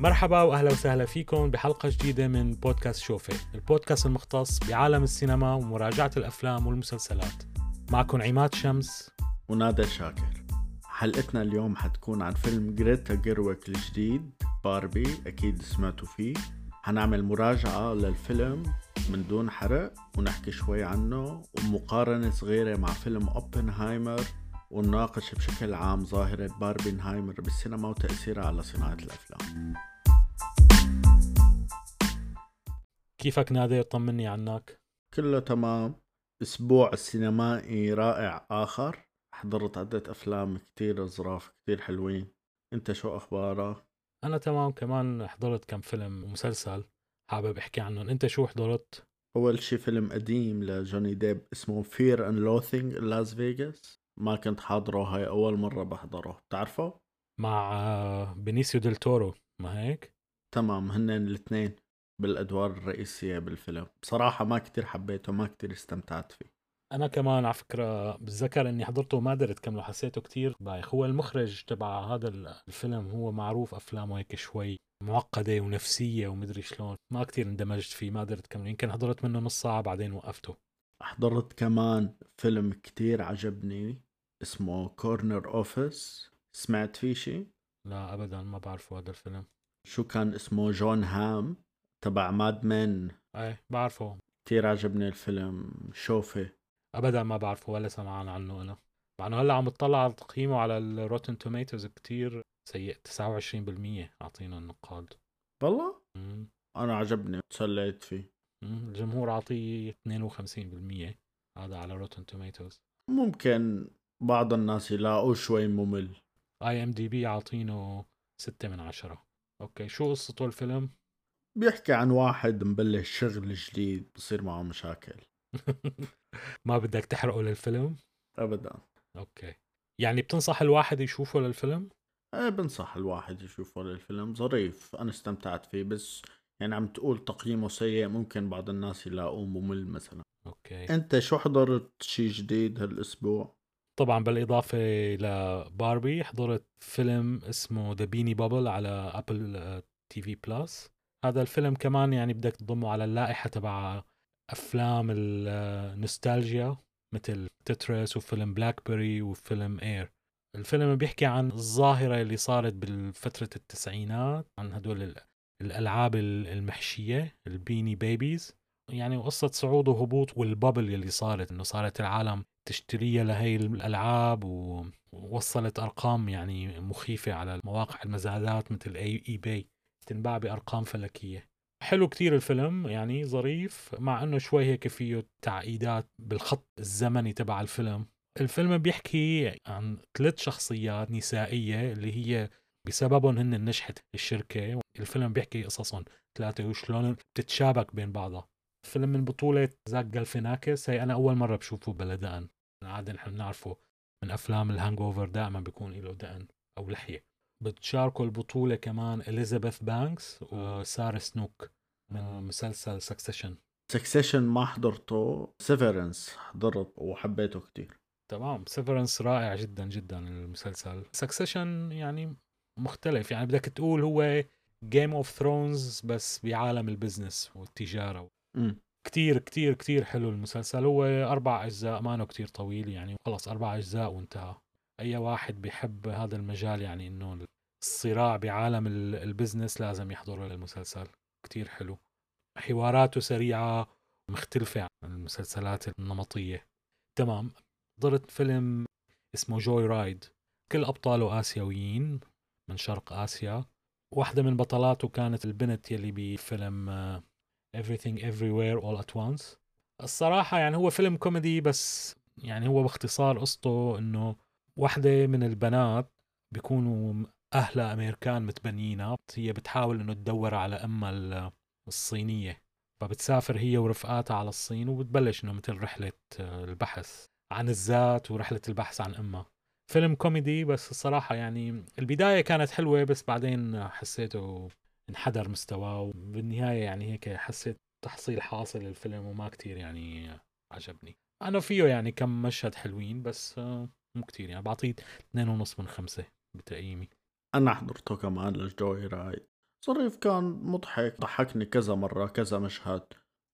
مرحبا واهلا وسهلا فيكم بحلقة جديدة من بودكاست شوفي، البودكاست المختص بعالم السينما ومراجعة الأفلام والمسلسلات. معكم عماد شمس ونادر شاكر. حلقتنا اليوم حتكون عن فيلم جريتا جيرويج الجديد باربي أكيد سمعتوا فيه. حنعمل مراجعة للفيلم من دون حرق ونحكي شوي عنه ومقارنة صغيرة مع فيلم أوبنهايمر ونناقش بشكل عام ظاهرة باربنهايمر بالسينما وتأثيرها على صناعة الأفلام. كيفك نادر؟ طمني عنك. كله تمام. أسبوع سينمائي رائع آخر. حضرت عدة أفلام كتير ظراف كتير حلوين. أنت شو أخبارك؟ أنا تمام. كمان حضرت كم فيلم ومسلسل حابب أحكي عنهم. أنت شو حضرت؟ أول شي فيلم قديم لجوني ديب اسمه Fear and Loathing in Las Vegas ما كنت حاضره هاي أول مرة بحضره بتعرفه؟ مع بينيسيو ديل تورو ما هيك؟ تمام هن الاثنين بالأدوار الرئيسية بالفيلم. بصراحة ما كتير حبيته ما كتير استمتعت فيه. أنا كمان على فكرة بتذكر إني حضرته وما قدرت كمله حسيته كتير. بايخ هو المخرج تبع هذا الفيلم هو معروف أفلامه هيك شوي معقدة ونفسية ومدري شلون. ما كتير اندمجت فيه ما قدرت كمله يمكن حضرت منه نص ساعة بعدين وقفته. حضرت كمان فيلم كتير عجبني اسمه Corner Office سمعت فيه شي؟ لا ابدا ما بعرفه هذا الفيلم. شو كان اسمه؟ جون هام تبع Mad Men إيه بعرفه. كتير عجبني الفيلم. شوفي. ابدا ما بعرفه ولا سمعان عنه أنا. مع إنه هلأ عم اطلع على تقييمه على ال Rotten Tomatoes كتير سيء. 29% عاطينه النقاد. والله؟ مم. أنا عجبني تسليت فيه. مم. الجمهور عطيه 52% هذا على Rotten Tomatoes ممكن بعض الناس يلاقوا شوي ممل. IMDb عاطينه 6 من عشرة. okay شو قصته الفيلم؟ بيحكي عن واحد مبلش شغل جديد بصير معه مشاكل. ما بدك تحرقه للفيلم؟ ابدا. أوكي. يعني بتنصح الواحد يشوفه للفيلم؟ إيه بنصح الواحد يشوفه للفيلم. ظريف أنا استمتعت فيه بس يعني عم تقول تقييمه سيء ممكن بعض الناس يلاقوه ممل مثلا. okay. أنت شو حضرت شي جديد هالأسبوع؟ طبعا بالإضافة لباربي حضرت فيلم اسمه The Beanie Bubble على Apple TV Plus هذا الفيلم كمان يعني بدك تضمه على اللائحة تبع أفلام النوستالجيا مثل Tetris وفيلم BlackBerry وفيلم Air الفيلم بيحكي عن الظاهرة اللي صارت بالفترة التسعينات عن هدول ال- الألعاب ال- المحشية ال Beanie Babies يعني قصة صعود وهبوط وال bubble اللي صارت إنه صارت العالم تشتريها لهي الألعاب و- ووصلت أرقام يعني مخيفة على مواقع المزادات مثل eBay تنباع بأرقام فلكية. حلو كتير الفيلم يعني ظريف مع إنه شوي هيك فيه تعقيدات بالخط الزمني تبع الفيلم. الفيلم بيحكي عن ثلاث شخصيات نسائية اللي هي بسببهم هن نجحت الشركة. الفيلم بيحكي قصصهم. ثلاثة وشلون بتتشابك بين بعضها. فيلم من بطولة زاك جاليفياناكس. هي أنا أول مرة بشوفه بلا دقن عادة نحن بنعرفه من أفلام ال Hangover دائما بيكون له دقن أو لحية. بتشاركوا البطولة كمان إليزابيث بانكس وسارة سنوك من مسلسل سكسيشن. سكسيشن ما حضرته Severance حضرت وحبيته كتير. تمام Severance رائع جدا جدا المسلسل. Succession يعني مختلف يعني بدك تقول هو Game of Thrones بس بعالم ال business والتجارة. امم كتير كتير كتير حلو المسلسل. هو أربع أجزاء مانو كتير طويل يعني. خلص أربع أجزاء وانتهى. أي واحد بيحب هذا المجال يعني إنه الصراع بعالم ال- ال business لازم يحضره للمسلسل. كتير حلو. حواراته سريعة مختلفة عن المسلسلات النمطية. تمام. حضرت فيلم اسمه Joy Ride. كل أبطاله آسيويين من شرق آسيا. واحدة من بطلاته كانت البنت يلي بفيلم آه، Everything Everywhere All at Once. الصراحة يعني هو فيلم كوميدي بس يعني هو باختصار قصته إنه واحدة من البنات بيكونوا أهلها أمريكان متبنيينها هي بتحاول إنه تدور على أمها ال- الصينية فبتسافر هي ورفقاتها على الصين وبتبلش إنه مثل رحلة آه، البحث عن الذات ورحلة البحث عن أمها. فيلم كوميدي بس الصراحة يعني البداية كانت حلوة بس بعدين حسيته انحدر مستواه وبالنهاية يعني هيك حسيت تحصيل حاصل الفيلم وما كتير يعني عجبني أنا فيه يعني كم مشهد حلوين بس آه، مو كتير يعني بعطيه اثنين ونص من خمسة بتقييمي أنا حضرته كمان لجوي رايد ظريف كان مضحك ضحكني كذا مرة كذا مشهد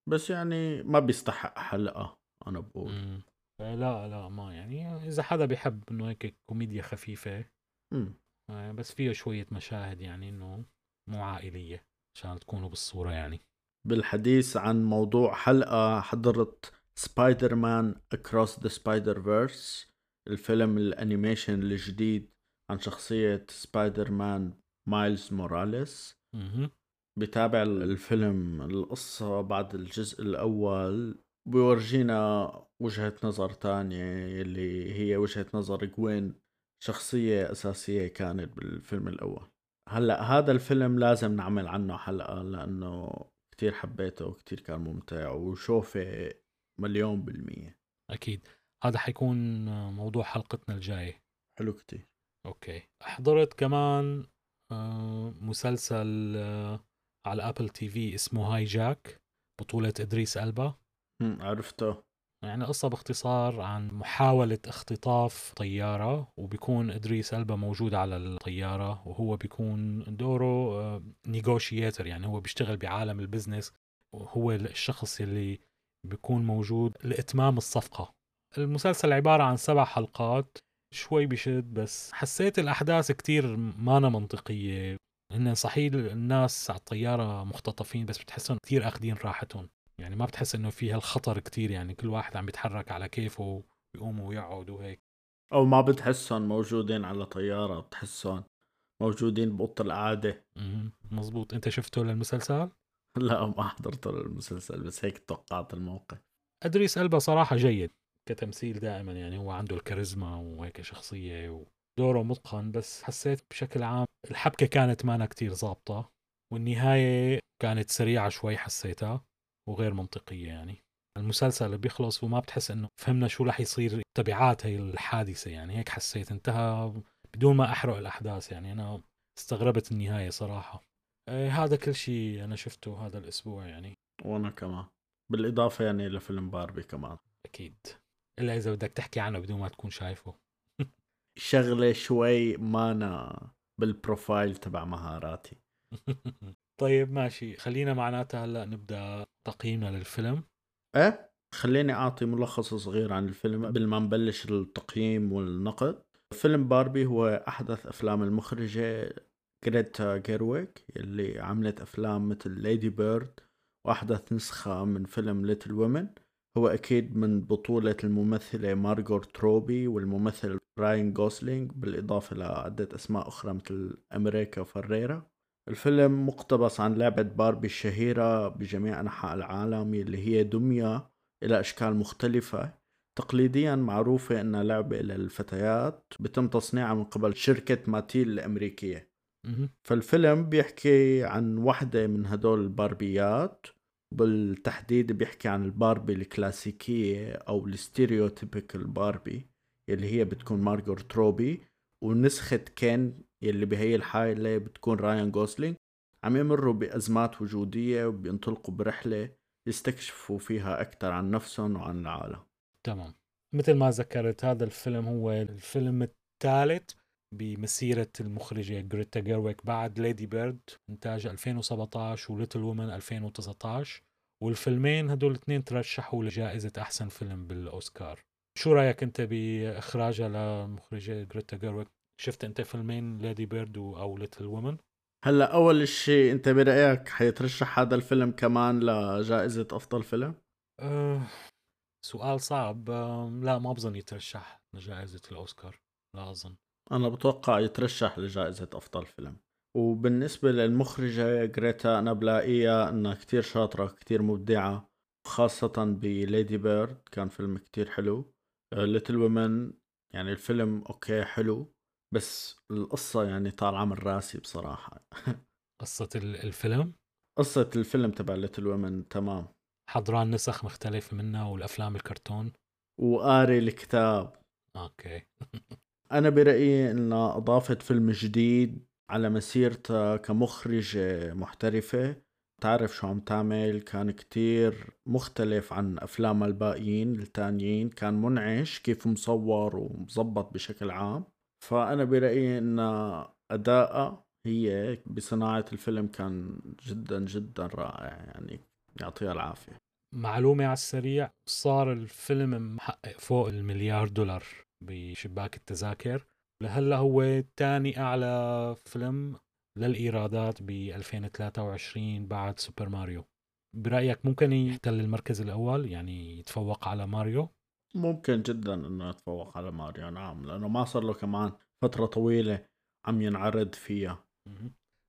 بس يعني ما بيستحق حلقة أنا بقول مم. لا لا ما يعني إذا حدا بيحب إنه هيك كوميديا خفيفة مم. آه، بس فيها شوية مشاهد يعني إنه مو عائلية عشان تكونوا بالصورة يعني. بالحديث عن موضوع حلقة حضرت Spider-Man Across the Spider-Verse الفيلم ال animation الجديد عن شخصية سبايدر مان مايلز موراليس. بتابع الفيلم القصة بعد الجزء الأول. بيورجينا وجهة نظر تانية اللي هي وجهة نظر جوين شخصية أساسية كانت بالفيلم الأول. هلأ هذا الفيلم لازم نعمل عنه حلقة لأنه كتير حبيته وكتير كان ممتع وشوفه مليون بالمية. أكيد. هذا حيكون موضوع حلقتنا الجاية. حلو كتير. okay. حضرت كمان آه، مسلسل آه، على Apple TV اسمه Hijack بطولة إدريس ألبا. هم، عرفته. يعني قصة باختصار عن محاولة اختطاف طيارة وبيكون إدريس ألبا موجود على الطيارة وهو بيكون دوره negotiator يعني هو بيشتغل بعالم ال business وهو الشخص اللي بيكون موجود لإتمام الصفقة. المسلسل عبارة عن سبع حلقات شوي بشد بس حسيت الأحداث كتير مانا منطقية. هن صحيح الناس على الطيارة مختطفين بس بتحسهم كتير أخدين راحتهم. يعني ما بتحس إنه فيها الخطر كتير يعني كل واحد عم بيتحرك على كيفه بيقوم ويقعد وهيك. أو ما بتحسهم موجودين على طيارة بتحسهم موجودين بأوضة القعدة. مزبوط. أنت شفته للمسلسل؟ لا ما حضرت المسلسل بس هيك توقعت الموقف. ادريس البا صراحة جيد كتمثيل دائما يعني هو عنده الكاريزما وهيك شخصية ودوره متقن بس حسيت بشكل عام الحبكة كانت مانا كتير ظابطة والنهاية كانت سريعة شوي حسيتها. وغير منطقية يعني. المسلسل اللي بيخلص وما بتحس إنه فهمنا شو رح يصير تبعات هي الحادثة يعني هيك حسيت انتهى بدون ما أحرق الأحداث يعني. أنا استغربت النهاية صراحة. آه هذا كل شيء أنا شفته هذا الأسبوع يعني. وأنا كمان. بالإضافة يعني لفيلم باربي كمان. أكيد. إلا إذا بدك تحكي عنه بدون ما تكون شايفه. شغلة شوي مانا بال profile تبع مهاراتي. طيب ماشي. خلينا معناتها هلأ نبدأ تقييمنا للفيلم. إيه؟ خليني أعطي ملخص صغير عن الفيلم قبل ما نبلش التقييم والنقد. فيلم باربي هو أحدث أفلام المخرجة جريتا جيرويك اللي عملت أفلام مثل Lady Bird وأحدث نسخة من فيلم Little Women هو أكيد من بطولة الممثلة مارغوت روبي والممثل راين جوسلينج بالإضافة لعدة أسماء أخرى مثل أمريكا فريرا الفيلم مقتبس عن لعبة باربي الشهيرة بجميع أنحاء العالم اللي هي دمية إلها أشكال مختلفة تقليديا معروفة أنها لعبة للفتيات بتم تصنيعها من قبل شركة ماتيل الأمريكية. فالفيلم بيحكي عن واحدة من هدول الباربيات بالتحديد بيحكي عن الباربي الكلاسيكية أو ال stereotypical باربي اللي هي بتكون مارغوت روبي ونسخة كين يلي بهي الحالة بتكون رايان جوسلينج عم يمروا بأزمات وجودية وبينطلقوا برحلة يستكشفوا فيها أكثر عن نفسهم وعن العالم. تمام. مثل ما ذكرت هذا الفيلم هو الفيلم الثالث بمسيرة المخرجة جريتا جيرويك بعد Lady Bird إنتاج 2017 و Little Women 2019 والفيلمين هدول الاثنين ترشحوا لجائزة أحسن فيلم بالأوسكار. شو رأيك أنت بإخراجها للمخرجة جريتا جيرويك شفت أنت فيلمين Lady Bird أو Little Women؟ هلا أول شيء أنت برأيك حيترشح هذا الفيلم كمان لجائزة أفضل فيلم؟ أه سؤال صعب. أه لا ما بظن يترشح لجائزة الأوسكار لا أظن. أنا بتوقع يترشح لجائزة أفضل فيلم. وبالنسبة للمخرجة جريتا أنا بلاقيها أنها كتير شاطرة كتير مبدعة خاصة ب Lady Bird كان فيلم كتير حلو. Little Women يعني الفيلم okay حلو. بس القصة يعني طالعة من راسي بصراحة. قصة ال- الفيلم؟ قصة الفيلم تبع Little Women تمام. حضران نسخ مختلفة منها والأفلام الكرتون؟ وقاري الكتاب. أوكي. أنا برأيي إنها أضافت فيلم جديد على مسيرتها كمخرجة محترفة. تعرف شو عم تعمل كان كتير مختلف عن أفلامها الباقيين التانيين. كان منعش كيف مصور ومظبط بشكل عام. فأنا برأيي إن أداءها هي بصناعة الفيلم كان جدا جدا رائع يعني يعطيها العافية. معلومة على السريع صار الفيلم محقق فوق المليار دولار بشباك التذاكر. لهلأ هو تاني أعلى فيلم للإيرادات ب 2023 بعد سوبر ماريو. برأيك ممكن يحتل المركز الأول؟ يعني يتفوق على ماريو؟ ممكن جدا إنه يتفوق على ماريو نعم لأنه ما صار له كمان فترة طويلة عم ينعرض فيها.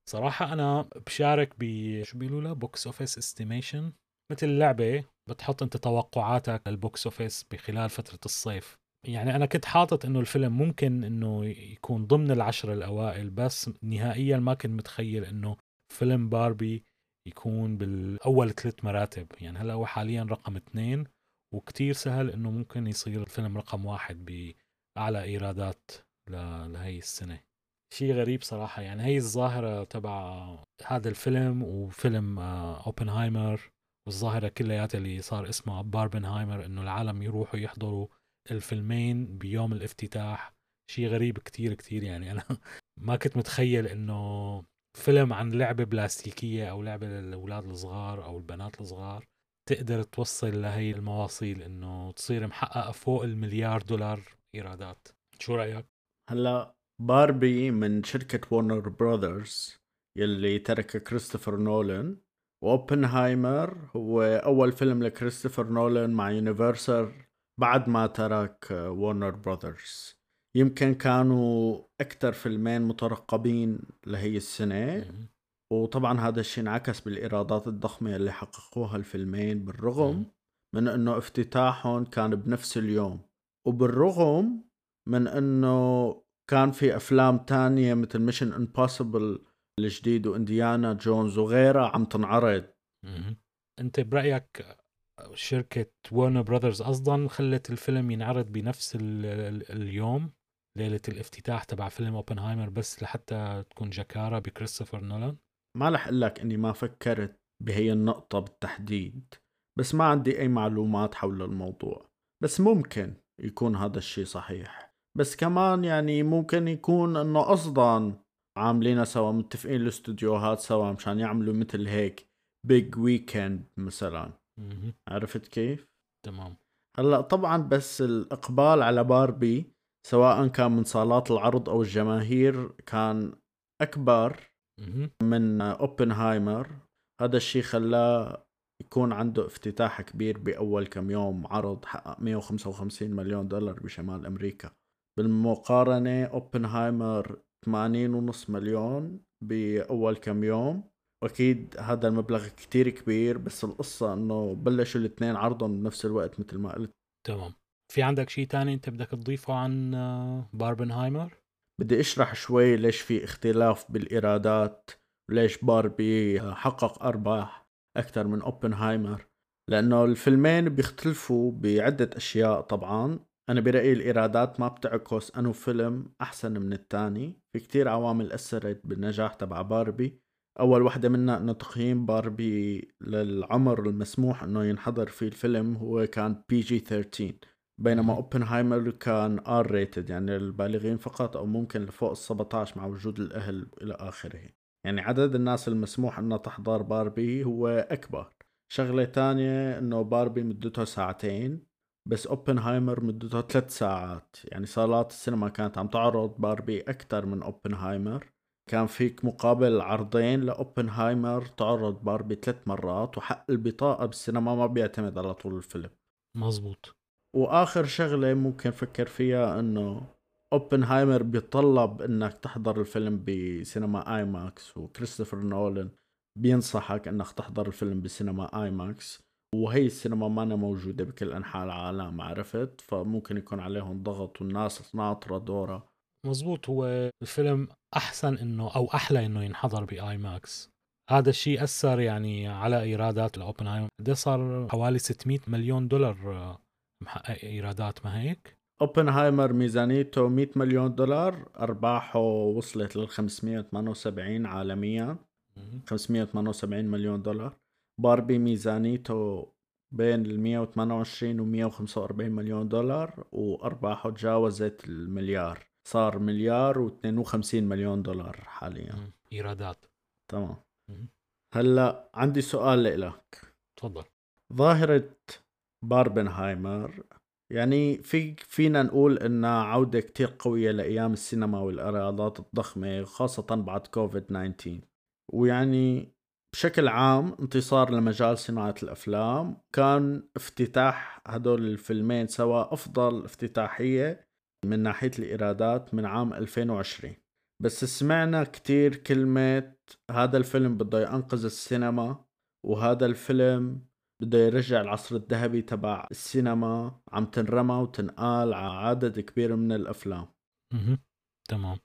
صراحة أنا بشارك ب شو بيقولوا له؟ box office estimation مثل لعبة بتحط أنت توقعاتك لل box office بخلال فترة الصيف. يعني أنا كنت حاطط إنه الفيلم ممكن إنه يكون ضمن العشرة الأوائل بس نهائيا ما كنت متخيل إنه فيلم باربي يكون بالأول ثلاث مراتب. يعني هلأ هو حاليا رقم اثنين. وكتير سهل إنه ممكن يصير الفيلم رقم واحد بأعلى إيرادات لهي السنة. شيء غريب صراحة يعني هي الظاهرة تبع هذا الفيلم وفيلم أوبنهايمر والظاهرة كلياتها اللي صار اسمها باربنهايمر إنه العالم يروحوا يحضروا الفيلمين بيوم الافتتاح. شيء غريب كتير كتير يعني أنا ما كنت متخيل إنه فيلم عن لعبة بلاستيكية أو لعبة للأولاد الصغار أو البنات الصغار. تقدر توصل لهي المواصيل إنه تصير محققة فوق المليار دولار إيرادات. شو رأيك؟ هلأ باربي من شركة وورنر براذرز يلي ترك كريستوفر نولان وأوبنهايمر هو أول فيلم لكريستوفر نولان مع يونيفرسال بعد ما ترك وورنر براذرز يمكن كانوا أكثر فيلمين مترقبين لهي السنة. وطبعا هذا الشيء انعكس بالإيرادات الضخمة اللي حققوها الفيلمين بالرغم من أنه افتتاحهم كان بنفس اليوم وبالرغم من أنه كان في أفلام تانية مثل Mission Impossible الجديد وإنديانا جونز وغيرها عم تنعرض. أنت برأيك شركة وورنر براذرز أصلا خلت الفيلم ينعرض بنفس ال ال اليوم؟ ليلة الافتتاح تبع فيلم اوبنهايمر بس لحتى تكون جكارة بكريستوفر نولان؟ ما رح أقول لك إني ما فكرت بهي النقطة بالتحديد بس ما عندي أي معلومات حول الموضوع بس ممكن يكون هذا الشيء صحيح. بس كمان يعني ممكن يكون إنه قصدا عاملينها سوا متفقين الاستوديوهات سوا مشان يعملوا مثل هيك بيج ويكند مثلا. عرفت كيف؟ تمام. هلأ طبعا بس الإقبال على باربي سواء كان من صالات العرض أو الجماهير كان أكبر من اوبنهايمر. هذا الشيء خلاه يكون عنده افتتاح كبير بأول كم يوم عرض حقق 155 مليون دولار بشمال أمريكا. بالمقارنة اوبنهايمر 80.5 مليون بأول كم يوم. وأكيد هذا المبلغ كتير كبير بس القصة إنه بلشوا الاثنين عرضهم بنفس الوقت مثل ما قلت. تمام. في عندك شيء تاني أنت بدك تضيفه عن آه، باربنهايمر؟ بدي أشرح شوي ليش في اختلاف بالإيرادات وليش باربي حقق أرباح أكثر من أوبنهايمر. لأنه الفيلمين بيختلفوا بعدة أشياء طبعا. أنا برأيي الإيرادات ما بتعكس أنو فيلم أحسن من الثاني في كتير عوامل أثرت بالنجاح تبع باربي. أول وحدة منها أنه تقييم باربي للعمر المسموح أنه ينحضر فيه الفيلم هو كان PG 13 بينما أوبنهايمر كان R rated يعني للبالغين فقط أو ممكن لفوق ال 17 مع وجود الأهل إلى آخره. يعني عدد الناس المسموح انها تحضر باربي هو أكبر. شغلة تانية إنه باربي مدتها ساعتين بس أوبنهايمر مدته ثلاث ساعات. يعني صالات السينما كانت عم تعرض باربي أكثر من أوبنهايمر. كان فيك مقابل عرضين لأوبنهايمر تعرض باربي ثلاث مرات وحق البطاقة بالسينما ما بيعتمد على طول الفيلم. مزبوط. وآخر شغلة ممكن فكر فيها إنه أوبنهايمر بيطلب إنك تحضر الفيلم بسينما IMAX وكريستوفر نولان بينصحك إنك تحضر الفيلم بسينما IMAX وهي السينما مانا موجودة بكل أنحاء العالم عرفت؟ فممكن يكون عليهم ضغط والناس ناطرة دورها مزبوط هو الفيلم أحسن إنه أو أحلى إنه ينحضر ب IMAX هذا الشيء أثر يعني على إيرادات الأوبنهايمر. ده صار حوالي 600 مليون دولار محقق إيرادات ما هيك؟ أوبنهايمر ميزانيته 100 مليون دولار أرباحه وصلت لل 578 عالميا. 578 مليون دولار. باربي ميزانيته بين ال 128 و 145 مليون دولار وأرباحه تجاوزت المليار. صار مليار و 52 مليون دولار حاليا. إيرادات. تمام. هلأ عندي سؤال لك تفضل. ظاهرة باربنهايمر. يعني في فينا نقول انها عودة كتير قوية لأيام السينما والإيرادات الضخمة خاصة بعد كوفيد 19 ويعني بشكل عام انتصار لمجال صناعة الأفلام كان افتتاح هدول الفيلمين سوا أفضل افتتاحية من ناحية الإيرادات من عام 2020 بس سمعنا كتير كلمة هذا الفيلم بده ينقذ السينما وهذا الفيلم بده يرجع العصر الذهبي تبع السينما عم تنرمى وتنقال على عدد كبير من الأفلام. مهم. تمام.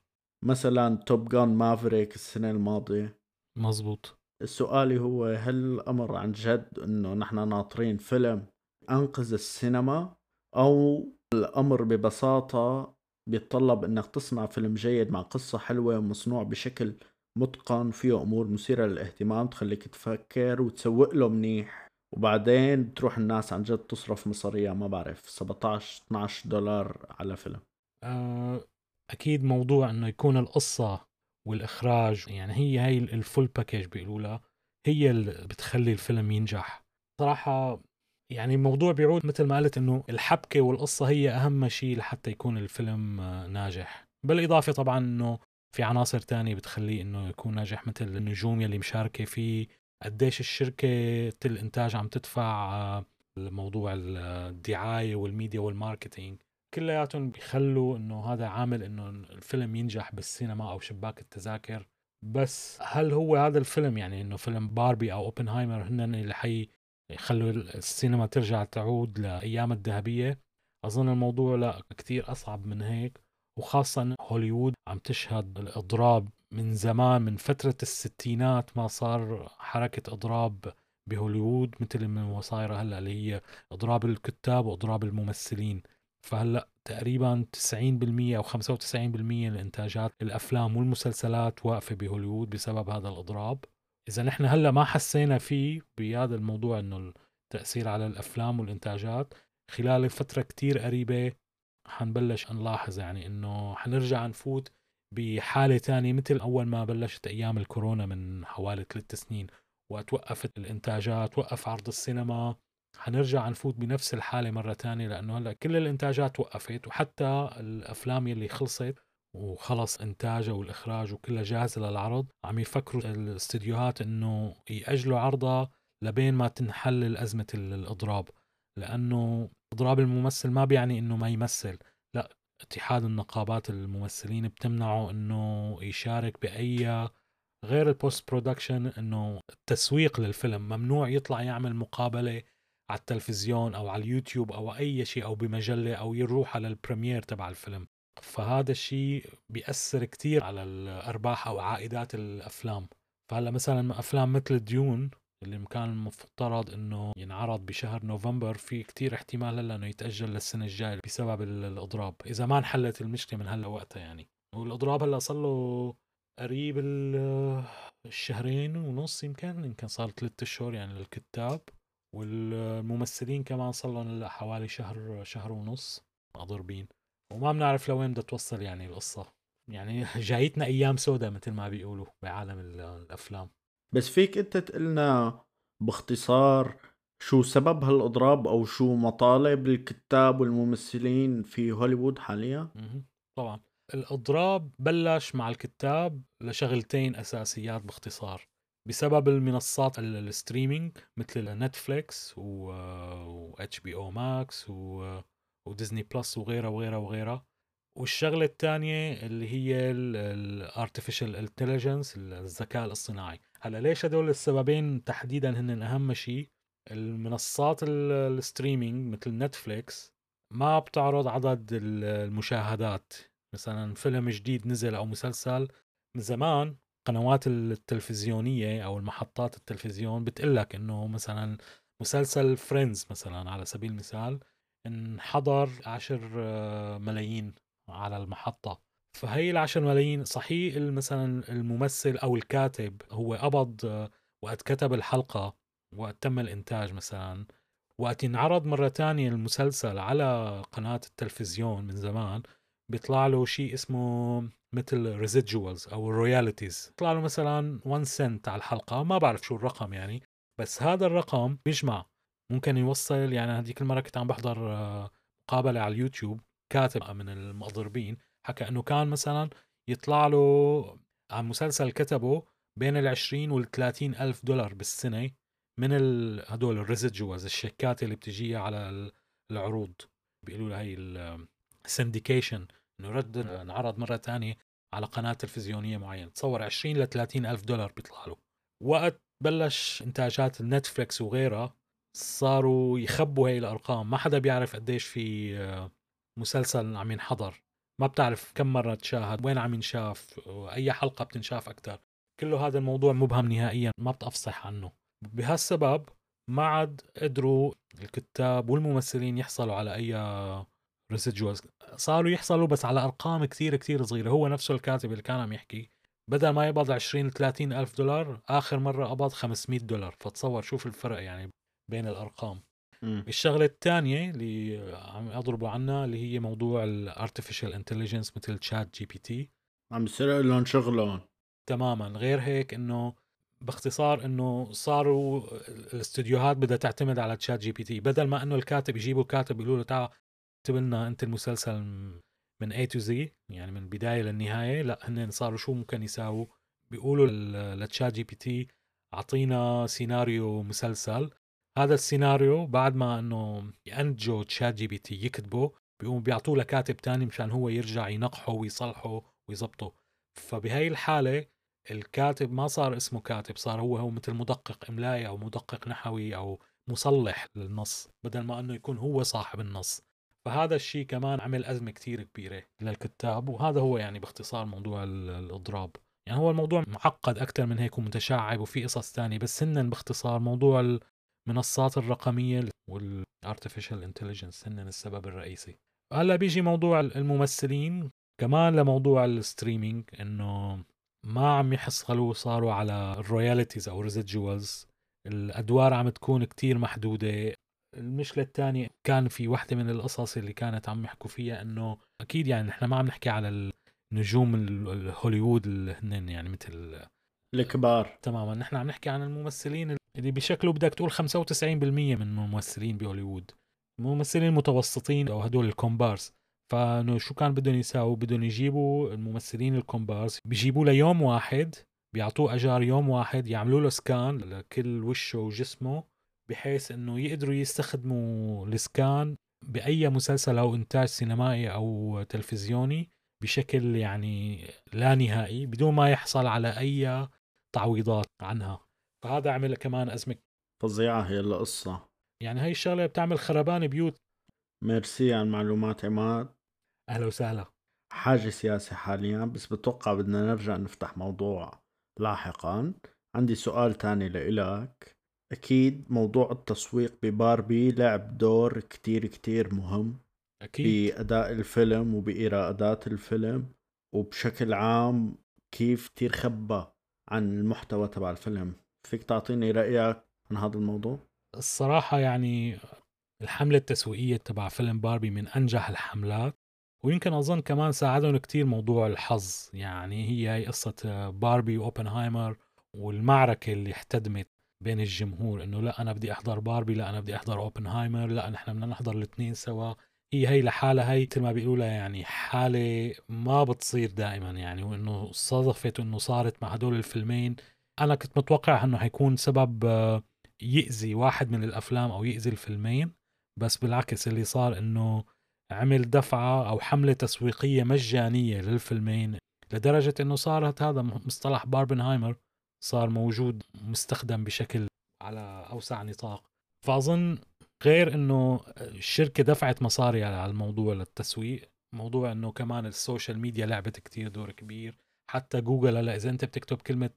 مثلا توب جان مافريك السنة الماضية. مزبوط. سؤالي هو هل الأمر عن جد أنه نحن ناطرين فيلم أنقذ السينما أو الأمر ببساطة بيتطلب أنك تصنع فيلم جيد مع قصة حلوة ومصنوع بشكل متقن فيه أمور مثيرة للاهتمام تخليك تفكر وتسوق له منيح؟ وبعدين بتروح الناس عن جد تصرف مصاريها ما بعرف 17 12 دولار على فيلم. آه، أكيد موضوع إنه يكون القصة والإخراج يعني هي هي الفول باكيج بيقولوا لها هي اللي بتخلي الفيلم ينجح. صراحة يعني الموضوع بيعود مثل ما قلت إنه الحبكة والقصة هي أهم شيء لحتى يكون الفيلم آه، ناجح. بالإضافة طبعا إنه في عناصر تانية بتخليه إنه يكون ناجح مثل النجوم يلي مشاركة فيه قديش الشركة الإنتاج عم تدفع آه، الموضوع الدعاية وال media وال marketing. كلياتهم بيخلوا إنه هذا عامل إنه الفيلم ينجح بالسينما أو شباك التذاكر. بس هل هو هذا الفيلم يعني إنه فيلم باربي أو أوبنهايمر هن اللي حي يخلوا السينما ترجع تعود لأيام الذهبية؟ أظن الموضوع لا كتير أصعب من هيك. وخاصة إن هوليوود عم تشهد الإضراب من زمان من فترة الستينات ما صار حركة إضراب بهوليوود مثل ما صايرة هلأ اللي هي إضراب الكتاب وإضراب الممثلين. فهلأ تقريبا 90% أو 95% من إنتاجات الأفلام والمسلسلات واقفة بهوليوود بسبب هذا الأضراب. اذا نحن هلأ ما حسينا فيه بهذا الموضوع إنه التأثير على الأفلام والإنتاجات. خلال فترة كتير قريبة حنبلش نلاحظ يعني إنه حنرجع نفوت بحالة تانية مثل أول ما بلشت أيام الكورونا من حوالي ثلاث سنين وقت وقفت الإنتاجات وقف عرض السينما. حنرجع نفوت بنفس الحالة مرة تانية لأنه هلأ كل الإنتاجات وقفت وحتى الأفلام يلي خلصت وخلص إنتاجها والإخراج وكلها جاهزة للعرض عم يفكروا الاستديوهات إنه يأجلوا عرضها لبين ما تنحل أزمة الإضراب لأنه إضراب الممثل ما بيعني إنه ما يمثل. اتحاد النقابات الممثلين بتمنعه إنه يشارك بأي غير ال post production إنه التسويق للفيلم. ممنوع يطلع يعمل مقابلة على التلفزيون أو على اليوتيوب أو أي شيء أو بمجلة أو يروح على ال premiere تبع الفيلم. فهذا الشيء بيأثر كتير على الأرباح أو عائدات الأفلام. فهلأ مثلا أفلام مثل ديون اللي كان المفترض إنه ينعرض بشهر نوفمبر في كتير احتمال هلأ إنه يتأجل للسنة الجاية بسبب الإضراب. إذا ما انحلت المشكلة من هلأ وقتها يعني. والإضراب هلأ صار له قريب الشهرين ونص يمكن يمكن صار ثلاثة أشهر يعني للكتاب. والممثلين كمان صار لهم حوالي شهر شهر ونص مضروبين وما بنعرف لوين بدها توصل يعني القصة. يعني جايتنا أيام سوداء مثل ما بيقولوا بعالم الأفلام. بس فيك أنت تقلنا باختصار شو سبب هالأضراب أو شو مطالب الكتاب والممثلين في هوليوود حاليا؟ طبعا. الأضراب بلش مع الكتاب لشغلتين أساسيات باختصار. بسبب المنصات ال streaming مثل نتفليكس و HBO Max و Disney Plus وغيرها وغيرها وغيرها. والشغلة الثانية اللي هي ال artificial intelligence الذكاء الاصطناعي. هلا ليش هدول السببين تحديدا هن أهم شيء المنصات ال streaming مثل نتفليكس ما بتعرض عدد المشاهدات. مثلا فيلم جديد نزل أو مسلسل من زمان القنوات التلفزيونية أو المحطات التلفزيون بتقلك إنه مثلا مسلسل Friends مثلا على سبيل المثال انحضر عشر آه، ملايين على المحطة. فهي العشر ملايين صحيح مثلا الممثل أو الكاتب هو قبض آه، وقت كتب الحلقة وقت تم الإنتاج مثلا. وقت ينعرض مرة تانية المسلسل على قناة التلفزيون من زمان بيطلع له شيء اسمه مثل residuals أو royalties بيطلع له مثلا 1 سنت على الحلقة ما بعرف شو الرقم يعني بس هذا الرقم بيجمع. ممكن يوصل يعني هذيك المره كنت عم بحضر آه، مقابلة على اليوتيوب كاتب من المضربين حكى إنه كان مثلا يطلع له عن مسلسل كتبه بين ال 20 وال 30 ألف دولار بالسنة من هدول ال residuals الشيكات اللي بتجي على العروض. بيقولوا لها هي ال syndication إنه رد انعرض مرة ثانية على قناة تلفزيونية معينة. تصور 20 ل 30 ألف دولار بيطلع له. وقت بلش إنتاجات النتفليكس وغيرها صاروا يخبوا هي الأرقام. ما حدا بيعرف قديش في آه، مسلسل عم ينحضر. ما بتعرف كم مرة تشاهد وين عم ينشاف أي حلقة بتنشاف أكثر كله هذا الموضوع مبهم نهائيا ما بتفصح عنه. بهالسبب ما عاد قدروا الكتاب والممثلين يحصلوا على أي ريسيدجوالز صاروا يحصلوا بس على أرقام كثير كثير صغيرة. هو نفسه الكاتب اللي كان عم يحكي بدل ما يقبض 20 30 ألف دولار آخر مرة قبض 500 دولار. فتصور شوف الفرق يعني بين الأرقام. م. الشغلة الثانية اللي عم أضربوا عنها اللي هي موضوع ال artificial intelligence مثل تشات جي بي تي عم يسرق لهم شغلهم تماما. غير هيك إنه باختصار إنه صاروا الاستديوهات بدها تعتمد على ChatGPT بدل ما إنه الكاتب يجيبوا كاتب يقولوا له تعال اكتب لنا أنت المسلسل من A to Z يعني من البدايه للنهاية لا هن صاروا شو ممكن يساووا؟ بيقولوا ل ChatGPT أعطينا سيناريو مسلسل هذا السيناريو بعد ما إنه ينتجوا ChatGPT يكتبه بيقوم بيعطوه لكاتب تاني مشان هو يرجع ينقحه ويصلحه ويظبطه. فبهي الحالة الكاتب ما صار اسمه كاتب صار هو هو مثل مدقق إملائي أو مدقق نحوي أو مصلح للنص بدل ما أنه يكون هو صاحب النص. فهذا الشيء كمان عمل أزمة كتير كبيرة للكتاب وهذا هو يعني باختصار موضوع الإضراب. يعني هو الموضوع معقد أكثر من هيك ومتشعب وفي قصص تانية بس هن باختصار موضوع المنصات الرقمية وال artificial intelligence هن السبب الرئيسي. هلأ بيجي موضوع الممثلين كمان لموضوع ال streaming إنه ما عم يحصلوا صاروا على ال royalties أو residuals الأدوار عم تكون كتير محدودة. المشكلة الثانية كان في وحدة من القصص اللي كانت عم يحكوا فيها إنه أكيد يعني نحن ما عم نحكي على النجوم الهوليوود اللي هن يعني مثل الكبار. تماما نحن عم نحكي عن الممثلين اللي بشكله بدك تقول 95% من الممثلين بهوليوود. الممثلين المتوسطين أو هدول الكومبارس. فانه شو كان بدهم يساووا؟ بدهم يجيبوا الممثلين الكومبارس بيجيبوا له يوم واحد بيعطوه أجار يوم واحد يعملوا له سكان لكل وشه وجسمه بحيث إنه يقدروا يستخدموا السكان بأي مسلسل أو إنتاج سينمائي أو تلفزيوني بشكل يعني لا نهائي بدون ما يحصل على أي تعويضات عنها. فهذا عمل كمان أزمة. فظيعة هي القصة. يعني هاي الشغلة بتعمل خربان بيوت. ميرسي على المعلومات عماد. أهلا وسهلا. حاجة سياسة حاليا بس بتوقع بدنا نرجع نفتح موضوع لاحقا. عندي سؤال تاني لإلك. أكيد موضوع التسويق بباربي لعب دور كتير كتير مهم أكيد. بأداء الفيلم وبإيرادات الفيلم وبشكل عام كيف كتير خبى عن المحتوى تبع الفيلم؟ فيك تعطيني رأيك عن هذا الموضوع؟ الصراحة يعني الحملة التسويقية تبع فيلم باربي من أنجح الحملات ويمكن أظن كمان ساعدهم كتير موضوع الحظ يعني هي هي قصة باربي وأوبنهايمر والمعركة اللي احتدمت بين الجمهور إنه لا أنا بدي أحضر باربي لا أنا بدي أحضر أوبنهايمر لا نحن بدنا نحضر الاثنين سوا هي هي لحالها هي مثل ما بيقولوا يعني حالة ما بتصير دائما يعني وإنه صادفت انه صارت مع هدول الفيلمين أنا كنت متوقع إنه حيكون سبب آه، يأذي واحد من الأفلام أو يأذي الفيلمين بس بالعكس اللي صار إنه عمل دفعة أو حملة تسويقية مجانية للفيلمين لدرجة إنه صارت هذا مصطلح باربنهايمر صار موجود مستخدم بشكل على أوسع نطاق. فأظن غير إنه الشركة دفعت مصاري على الموضوع للتسويق موضوع إنه كمان ال social media لعبت كتير دور كبير حتى جوجل هلأ إذا أنت بتكتب كلمة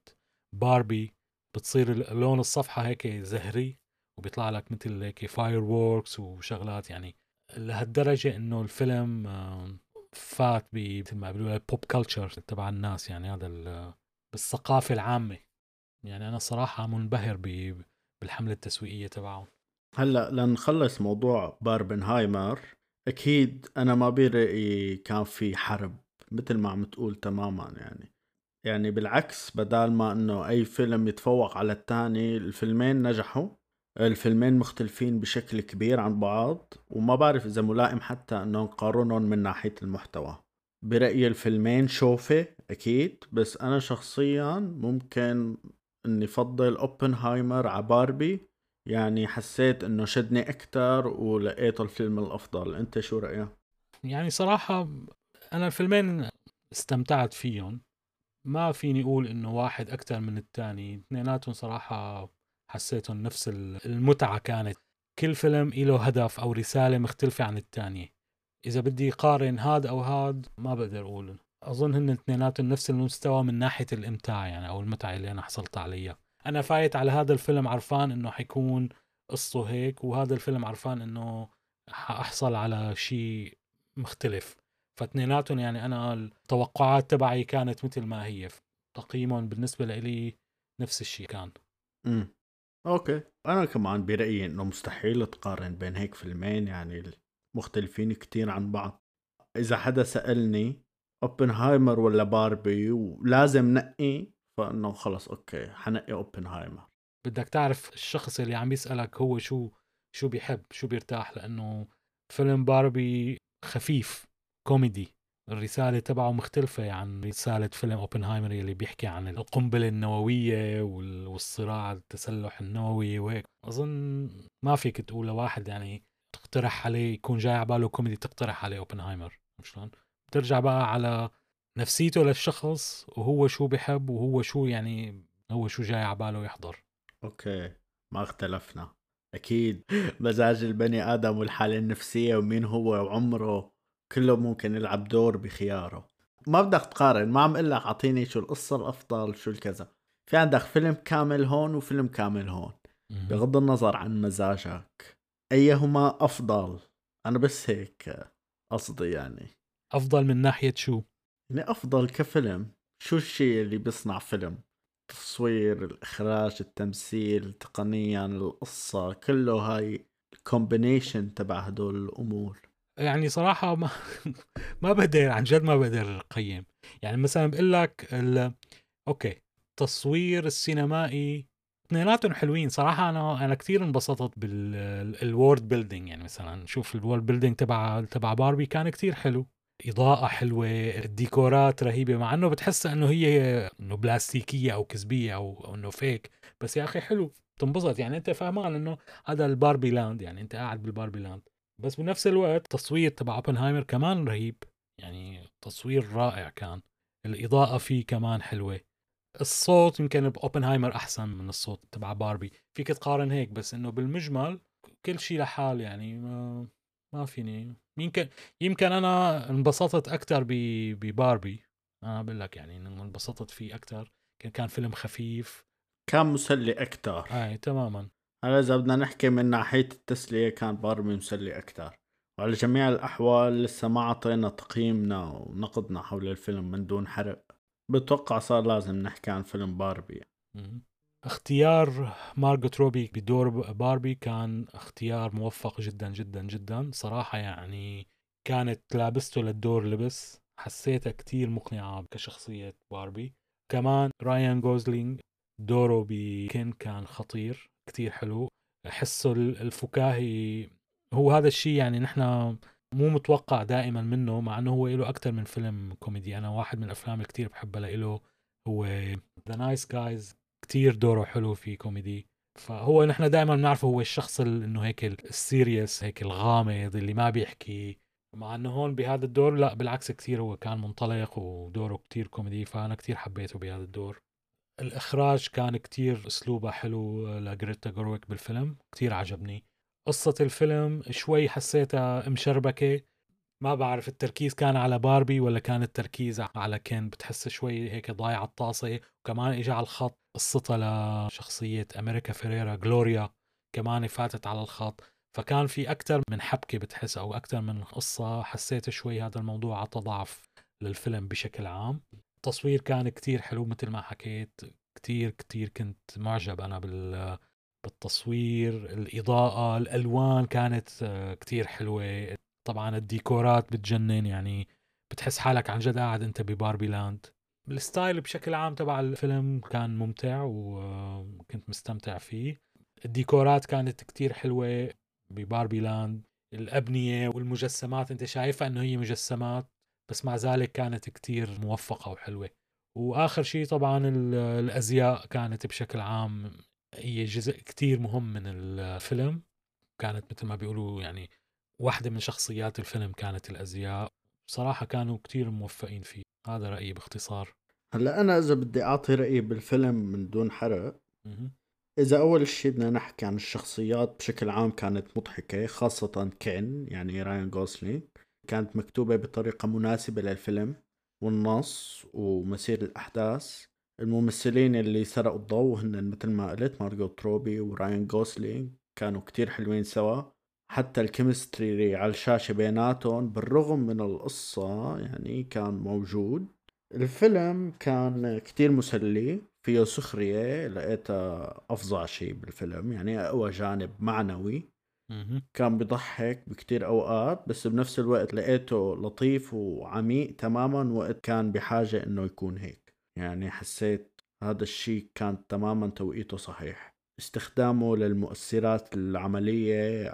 باربي بتصير لون الصفحة هيك زهري وبيطلع لك مثل هيك fireworks وشغلات. يعني لهالدرجة إنه الفيلم فات ب مثل ما بيقولوا ال pop culture تبع الناس. يعني هذا بالثقافة العامة. يعني أنا صراحة منبهر بالحملة التسويقية تبعهم. هلأ لنخلص موضوع باربنهايمر أكيد أنا ما برأيي كان في حرب مثل ما عم تقول تماما يعني. يعني بالعكس بدال ما إنه أي فيلم يتفوق على الثاني الفيلمين نجحوا. الفيلمين مختلفين بشكل كبير عن بعض وما بعرف إذا ملائم حتى إنه نقارنهم من ناحية المحتوى. برأيي الفيلمين شوفة أكيد بس أنا شخصيا ممكن إني أفضل أوبنهايمر على باربي. يعني حسيت إنه شدني أكثر ولقيته الفيلم الأفضل. أنت شو رأيك؟ يعني صراحة أنا الفيلمين استمتعت فيهم. ما فيني أقول إنه واحد أكثر من الثاني اثنيناتهم صراحة حسيتهم نفس المتعة كانت. كل فيلم له هدف أو رسالة مختلفة عن الثانية إذا بدي قارن هاد أو هاد ما بقدر أقول. أظن هن اثنيناتهم نفس المستوى من ناحية الإمتاع يعني أو المتعة اللي أنا حصلت عليها. أنا فايت على هذا الفيلم عرفان إنه حيكون قصته هيك وهذا الفيلم عرفان إنه حأحصل على شيء مختلف. فاثنيناتهم يعني أنا التوقعات تبعي كانت مثل ما هي. تقييمهم بالنسبة لي نفس الشيء كان. امم okay. أنا كمان برأيي إنه مستحيل تقارن بين هيك فيلمين يعني مختلفين كتير عن بعض. إذا حدا سألني أوبنهايمر ولا باربي ولازم نقي فإنه خلص okay حنقي أوبنهايمر. بدك تعرف الشخص اللي عم يسألك هو شو شو بيحب شو بيرتاح لأنه فيلم باربي خفيف. كوميدي. الرسالة تبعه مختلفة عن رسالة فيلم أوبنهايمر اللي بيحكي عن القنبلة النووية والصراع التسلح النووي وهيك. أظن ما فيك تقول لواحد يعني تقترح عليه يكون جاي على باله كوميدي تقترح عليه أوبنهايمر شلون؟ بترجع بقى على نفسيته للشخص وهو شو بحب وهو شو يعني هو شو جاي على باله يحضر. okay ما اختلفنا. أكيد. مزاج البني آدم والحالة النفسية ومين هو وعمره. كله ممكن يلعب دور بخياره. ما بدك تقارن ما عم أقول لك أعطيني شو القصة الأفضل شو الكذا. في عندك فيلم كامل هون وفيلم كامل هون. بغض النظر عن مزاجك أيهما أفضل؟ أنا بس هيك قصدي يعني. أفضل من ناحية شو؟ يعني أفضل كفيلم. شو الشيء اللي بيصنع فيلم؟ التصوير الإخراج التمثيل تقنيا القصة كله هاي الكومبينيشن تبع هدول الأمور. يعني صراحة ما ما بقدر عن جد ما بقدر أقيم. يعني مثلا بقول لك. okay تصوير السينمائي اثنيناتهم حلوين. صراحة أنا أنا كثير انبسطت بال world building يعني مثلا شوف ال world building تبع تبع باربي كان كثير حلو. إضاءة حلوة الديكورات رهيبة مع إنه بتحسها إنه هي إنه بلاستيكية أو كذبيه أو, أو إنه فيك بس يا أخي حلو تنبسط يعني أنت فاهمان إنه هذا ال Barbie Land يعني أنت قاعد بال Barbie Land بس بنفس الوقت التصوير تبع أوبنهايمر كمان رهيب. يعني تصوير رائع كان. الإضاءة فيه كمان حلوة. الصوت يمكن بأوبنهايمر أحسن من الصوت تبع باربي. فيك تقارن هيك بس إنه بالمجمل كل شيء لحال يعني ما ما فيني. يمكن يمكن أنا انبسطت أكثر بباربي. أنا بقول لك يعني إنه انبسطت فيه أكثر كان فيلم خفيف. كان مسلي أكثر أي تماما. هلا اذا بدنا نحكي من ناحية التسلية؟ كان باربي مسلي أكثر وعلى جميع الأحوال لسه ما أعطينا تقييمنا ونقدنا حول الفيلم من دون حرق. بتوقع صار لازم نحكي عن فيلم باربي. اختيار مارغوت روبي بدور باربي كان اختيار موفق جدا جدا جدا. صراحة يعني كانت لابسته للدور لبس. حسيتها كتير مقنعة كشخصية باربي. كمان رايان جوزلينج دوره بكين كان خطير. كتير حلو حسه الفكاهي هو هذا الشيء يعني نحن مو متوقع دائما منه مع إنه هو له أكثر من فيلم كوميدي. أنا واحد من الأفلام اللي كثير بحبها له هو The Nice Guys كتير دوره حلو في كوميدي. فهو نحن دائما بنعرفه هو الشخص إنه هيك ال serious هيك الغامض اللي ما بيحكي. مع إنه هون بهذا الدور لا بالعكس كثير هو كان منطلق ودوره كتير كوميدي فأنا كتير حبيته بهذا الدور. الإخراج كان كتير أسلوبه حلو لجريتا جيرويج بالفيلم كتير عجبني. قصة الفيلم شوي حسيتها مشربكة. ما بعرف التركيز كان على باربي ولا كان التركيز على كين بتحس شوي هيك ضايع الطاسة. وكمان اجى على الخط قصتها لشخصية أمريكا فيريرا جلوريا كمان فاتت على الخط. فكان في أكثر من حبكة بتحس أو أكثر من قصة حسيت شوي هذا الموضوع عطى ضعف للفيلم بشكل عام. التصوير كان كتير حلو مثل ما حكيت كتير كتير كنت معجب أنا بال بالتصوير الإضاءة الألوان كانت كتير حلوة. طبعا الديكورات بتجنن يعني بتحس حالك عن جد قاعد أنت ب Barbie Land. ال style بشكل عام تبع الفيلم كان ممتع وكنت مستمتع فيه. الديكورات كانت كتير حلوة ب Barbie Land. الأبنية والمجسمات أنت شايفها إنه هي مجسمات. بس مع ذلك كانت كتير موفقة وحلوة. وآخر شيء طبعا الأزياء كانت بشكل عام هي جزء كتير مهم من الفيلم. كانت مثل ما بيقولوا يعني واحدة من شخصيات الفيلم كانت الأزياء. بصراحة كانوا كتير موفقين فيه. هذا رأيي باختصار. هلأ أنا إذا بدي أعطي رأيي بالفيلم من دون حرق إذا أول شيء بدنا نحكي عن الشخصيات بشكل عام كانت مضحكة خاصة كين يعني راين جوسلينج كانت مكتوبة بطريقة مناسبة للفيلم والنص ومسير الأحداث. الممثلين اللي سرقوا الضوء هن مثل ما قلت مارجوت روبي وراين جوسلينج كانوا كتير حلوين سوا. حتى ال chemistry على الشاشة بيناتهم بالرغم من القصة يعني كان موجود. الفيلم كان كتير مسلي فيه سخرية لقيتها أفظع شيء بالفيلم يعني أقوى جانب معنوي. كان بضحك بكتير أوقات بس بنفس الوقت لقيته لطيف وعميق تماما وقت كان بحاجة إنه يكون هيك. يعني حسيت هذا الشيء كان تماما توقيته صحيح. استخدامه للمؤثرات العملية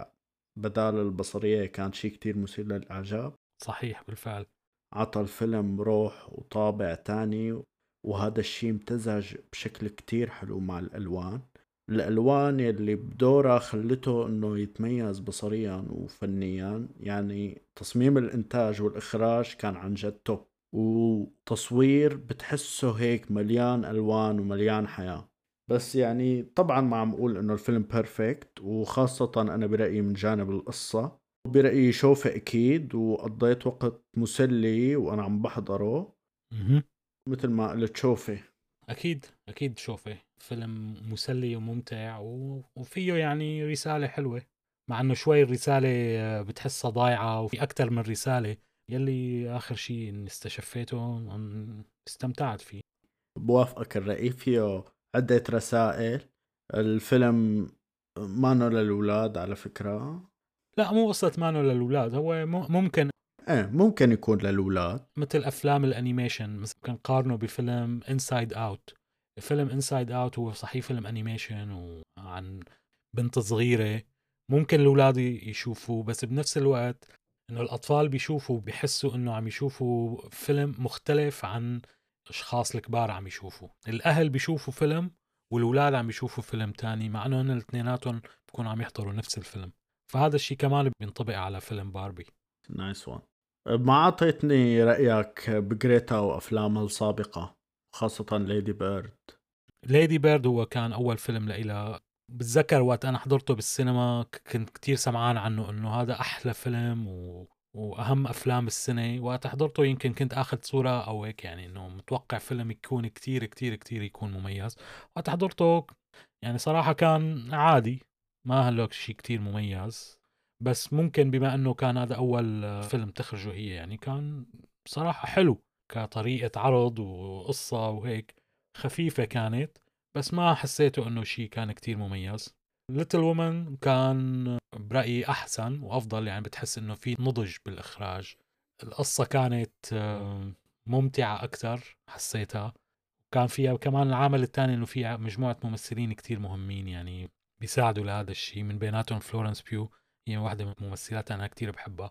بدال البصرية كان شيء كتير مثير للإعجاب. صحيح بالفعل. عطى الفيلم روح وطابع تاني وهذا الشيء امتزج بشكل كتير حلو مع الألوان. الألوان اللي بدورها خلته إنه يتميز بصريا وفنيا. يعني تصميم الإنتاج والإخراج كان عن جد توب وتصوير بتحسه هيك مليان ألوان ومليان حياة. بس يعني طبعا ما عم أقول إنه الفيلم بيرفكت وخاصة أنا برأيي من جانب القصة. برأيي شوفه أكيد وقضيت وقت مسلي وأنا عم بحضره. مثل ما قلت شوفه. أكيد أكيد شوفه. فيلم مسلي وممتع وفيه يعني رسالة حلوة مع إنه شوي الرسالة بتحسها ضايعة وفي أكثر من رسالة. يلي آخر شيء استشفيته استمتعت فيه. بوافقك الرأي. فيه عدة رسائل. الفيلم مانو للأولاد على فكرة. لا مو قصة مانو للأولاد. هو ممكن إيه ممكن يكون للأولاد. مثل أفلام ال animation مثل ممكن نقارنه بفيلم Inside Out فيلم Inside Out هو صحيح فيلم animation وعن بنت صغيرة. ممكن الأولاد يشوفوه بس بنفس الوقت إنه الأطفال بيشوفوا بيحسوا إنه عم يشوفوا فيلم مختلف عن أشخاص الكبار عم يشوفوا الأهل بيشوفوا فيلم والولاد عم يشوفوا فيلم تاني مع إنه هن الاثنيناتهم بكونوا عم يحضروا نفس الفيلم. فهذا الشيء كمان بينطبق على فيلم باربي nice one ما أعطيتني رأيك بجريتا وافلامها السابقة خاصة Lady Bird. Lady Bird هو كان أول فيلم لإلها بتذكر وقت أنا حضرته بالسينما كنت كتير سمعان عنه إنه هذا أحلى فيلم و... وأهم أفلام السنة. وقت حضرته يمكن كنت آخذ صورة أو هيك يعني إنه متوقع فيلم يكون كتير كتير كتير يكون مميز. وقت حضرته يعني صراحة كان عادي ما هلوك شيء كتير مميز. بس ممكن بما إنه كان هذا أول فيلم تخرجه هي يعني كان صراحة حلو كطريقة عرض وقصة وهيك خفيفة كانت بس ما حسيته إنه شيء كان كتير مميز. ليتل وومن كان برأيي أحسن وأفضل يعني بتحس إنه في نضج بالإخراج. القصة كانت ممتعة أكثر حسيتها. كان فيها كمان العامل الثاني إنه فيها مجموعة ممثلين كتير مهمين يعني بيساعدوا لهذا الشيء من بيناتهم فلورنس بيو هي واحدة من الممثلات أنا كتير بحبها.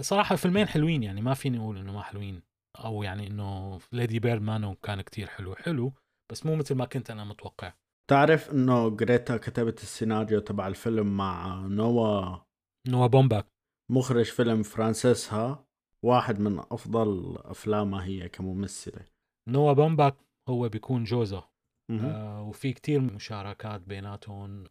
صراحة الفيلمين حلوين يعني ما فيني أقول إنه ما حلوين أو يعني إنه Lady Bird مانو كان كتير حلو حلو بس مو مثل ما كنت أنا متوقع. تعرف إنه جريتا كتبت السيناريو تبع الفيلم مع نوا نوا بومباك. مخرج فيلم Frances Ha واحد من أفضل افلامها هي كممثلة. نوا بومباك هو بيكون جوزا آه وفي كتير مشاركات بيناتهم.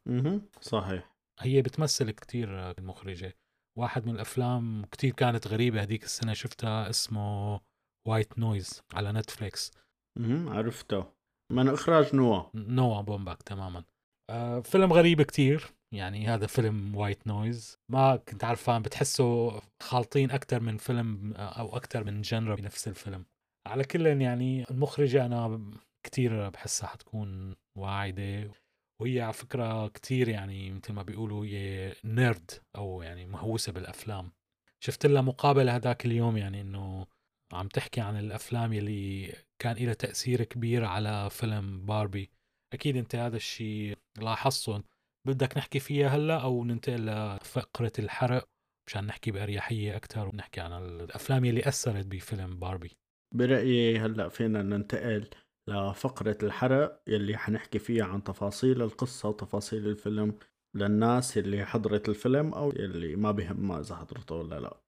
صحيح. هي بتمثل كتير المخرجة. واحد من الأفلام كتير كانت غريبة هذيك السنة شفتها اسمه White Noise على نتفليكس عرفته. من إخراج نوا. نوا بومباك تماما. آه فيلم غريب كتير يعني هذا فيلم White Noise ما كنت عارفان بتحسه خالطين أكثر من فيلم أو أكثر من genre بنفس الفيلم. على كل يعني المخرجة أنا كتير بحسها حتكون واعدة. وهي على فكرة كتير يعني مثل ما بيقولوا هي nerd أو يعني مهووسة بالأفلام. شفت لها مقابلة هذاك اليوم يعني إنه عم تحكي عن الأفلام يلي كان لها تأثير كبير على فيلم باربي. أكيد أنت هذا الشيء لاحظته. بدك نحكي فيها هلأ أو ننتقل لفقرة الحرق مشان نحكي بأريحية أكثر ونحكي عن الأفلام يلي أثرت بفيلم باربي؟ برأيي هلأ فينا ننتقل لفقرة الحرق يلي حنحكي فيها عن تفاصيل القصة وتفاصيل الفيلم للناس اللي حضرت الفيلم أو اللي ما بهمها إذا حضرته ولا لا.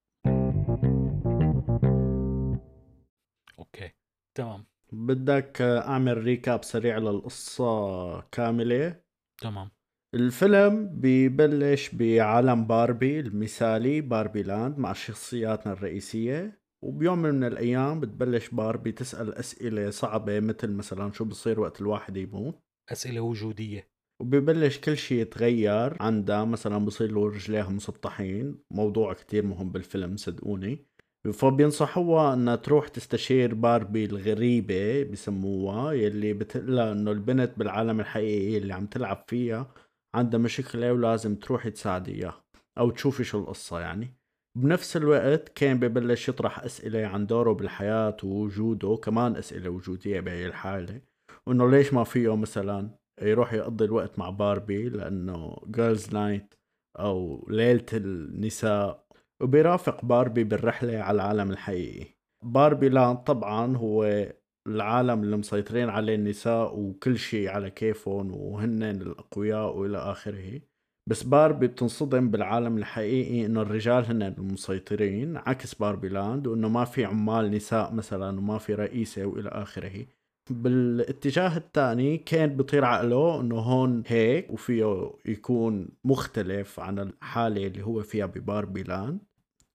okay تمام. بدك أعمل recap سريع للقصة كاملة؟ تمام. الفيلم ببلش بعالم باربي المثالي باربي لاند مع شخصياتنا الرئيسية. وبيوم من الأيام بتبلش باربي تسأل أسئلة صعبة مثل مثلا شو بصير وقت الواحد يموت؟ أسئلة وجودية. وبيبلش كل شيء يتغير. عندها مثلا بصير له رجليها مسطحين. موضوع كتير مهم بالفيلم صدقوني. فبينصحوها إنها تروح تستشير باربي الغريبة بسموها يلي بتقلها إنه البنت بالعالم الحقيقي اللي عم تلعب فيها عندها مشكلة ولازم تروحي تساعدي إياها أو تشوفي شو القصة يعني. بنفس الوقت كين ببلش يطرح أسئلة عن دوره بالحياة ووجوده كمان أسئلة وجودية بهي الحالة. وإنه ليش ما فيه مثلا يروح يقضي الوقت مع باربي؟ لأنه girls night أو ليلة النساء. وبيرافق باربي بالرحلة على العالم الحقيقي. باربي لاند طبعا هو العالم اللي مسيطرين عليه النساء وكل شيء على كيفهم وهن الأقوياء وإلى آخره. بس باربي بتنصدم بالعالم الحقيقي إنه الرجال هن المسيطرين عكس باربي لاند وإنه ما في عمال نساء مثلا وما في رئيسة وإلى آخره. بالاتجاه الثاني كين بيطير عقله إنه هون هيك وفيه يكون مختلف عن الحالة اللي هو فيها بباربي لاند.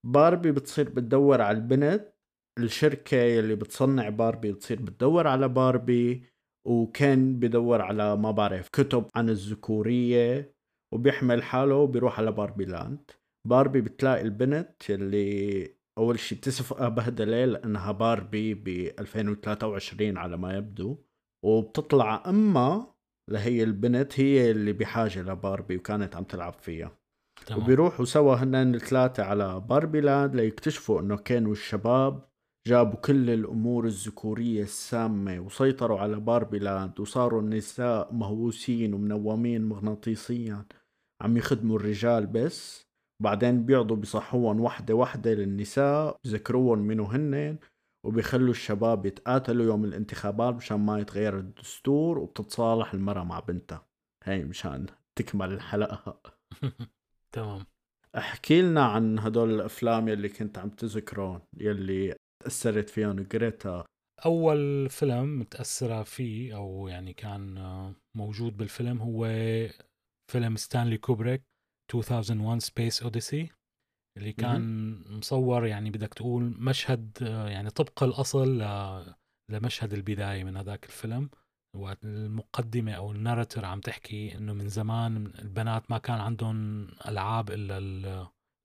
باربي بتصير بتدور على البنت الشركة اللي بتصنع باربي بتصير بتدور على باربي وكين بدور على ما بعرف كتب عن الذكورية. وبيحمل حاله وبيروح على باربي لاند باربي بتلاقي البنت اللي أول شيء بتسفقها بهدله لانها باربي ب 2023 على ما يبدو. وبتطلع امها لهي البنت هي اللي بحاجة لباربي وكانت عم تلعب فيها. تمام. وبيروحوا سوا هن الثلاثة على باربي لاند ليكتشفوا إنه كانوا الشباب جابوا كل الأمور الذكورية السامة وسيطروا على باربي لاند وصاروا النساء مهووسين ومنومين مغناطيسيا. عم يخدموا الرجال بس بعدين بيقعدوا بصحوهم وحدة وحدة للنساء بذكروهم منو هن وبيخلوا الشباب يتقاتلوا يوم الانتخابات مشان ما يتغير الدستور وبتتصالح المرأة مع بنتها. هي مشان تكمل الحلقة. تمام. احكي لنا عن هدول الأفلام يلي كنت عم تذكرون يلي تأثرت فيهم جريتا أول فيلم متأثرة فيه أو يعني كان موجود بالفيلم هو فيلم ستانلي كوبريك 2001 Space Odyssey اللي كان مصور يعني بدك تقول مشهد يعني طبق الأصل لمشهد البداية من هذاك الفيلم والمقدمة أو الناراتور عم تحكي إنه من زمان البنات ما كان عندهم ألعاب إلا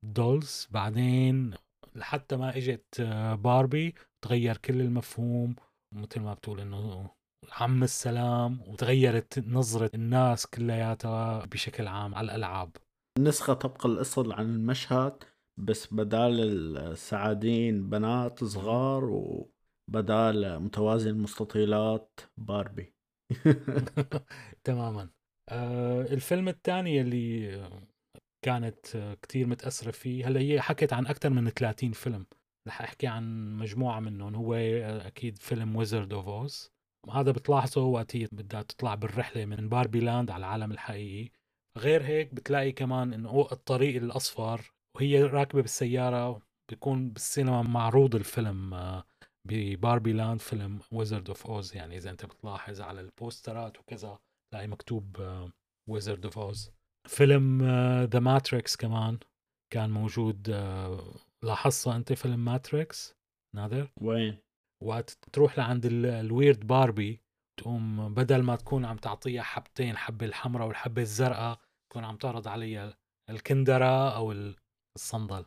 الدولز بعدين لحتى ما إجت باربي تغير كل المفهوم مثل ما بتقول إنه عم السلام وتغيرت نظرة الناس كلياتها بشكل عام على الألعاب. نسخة طبق الأصل عن المشهد بس بدال السعادين بنات صغار وبدال متوازي المستطيلات باربي. تماما. آه الفيلم الثاني اللي كانت كتير متأثرة فيه هلأ هي حكت عن أكثر من 30 فيلم. رح أحكي عن مجموعة منهم. هو أكيد فيلم Wizard of Oz هذا بتلاحظه وقت هي بدها تطلع بالرحلة من Barbie Land على العالم الحقيقي. غير هيك بتلاقي كمان إنه الطريق الأصفر وهي راكبة بالسيارة بيكون بالسينما معروض الفيلم آه، ب Barbie Land فيلم Wizard of Oz يعني إذا أنت بتلاحظ على ال posterات وكذا تلاقي مكتوب Wizard of Oz فيلم The آه، Matrix كمان كان موجود آه، لاحظت أنت فيلم Matrix نادر؟ وين؟ وقت تروح لعند ال Weird Barbie تقوم بدل ما تكون عم تعطيها حبتين حبة الحمراء والحبة الزرقاء تكون عم تعرض عليها الكندرة أو الصندل.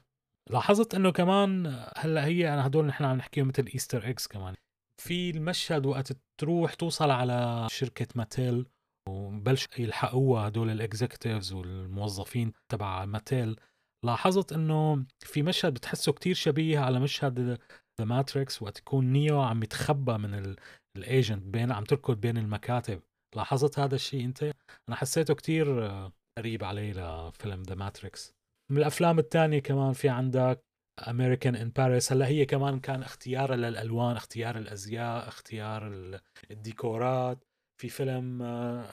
لاحظت إنه كمان هلأ هي أنا هدول نحن عم نحكيهم مثل Easter eggs كمان. في المشهد وقت تروح توصل على شركة ماتيل وبلش يلحقوها هدول ال executives والموظفين تبع ماتيل لاحظت إنه في مشهد بتحسه كتير شبيه على مشهد The Matrix وقت يكون نيو عم يتخبى من ال agent بين عم تركض بين المكاتب. لاحظت هذا الشيء أنت؟ أنا حسيته كتير آه، قريب عليه لفيلم The Matrix من الأفلام الثانية كمان في عندك American in Paris هلأ هي كمان كان اختيارها للألوان اختيار الأزياء اختيار الديكورات. في فيلم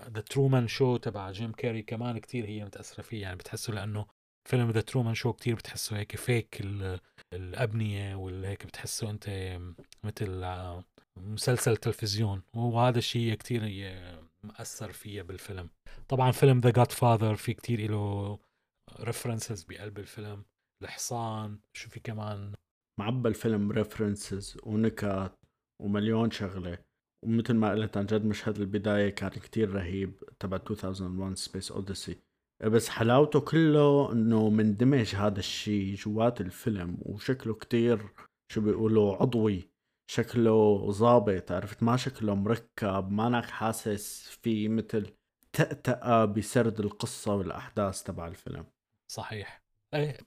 The Truman Show تبع جيم كاري كمان كتير هي متأثرة فيه يعني بتحسه لأنه فيلم The Truman Show كتير بتحسه هيك fake الأبنية والهيك بتحسه أنت مثل آه، مسلسل تلفزيون. وهذا الشيء كتير مأثر فيها بالفيلم. طبعا فيلم The Godfather في كتير له references بقلب الفيلم. الحصان شو في كمان؟ معبى الفيلم references ونكات ومليون شغلة. ومثل ما قلت عن جد مشهد البداية كان كتير رهيب تبع 2001 Space Odyssey بس حلاوته كله إنه مندمج هذا الشيء جوات الفيلم وشكله كتير شو بيقولوا عضوي شكله ظابط عرفت؟ ما شكله مركب مانك حاسس في مثل تأتأة بسرد القصة والأحداث تبع الفيلم. صحيح. إيه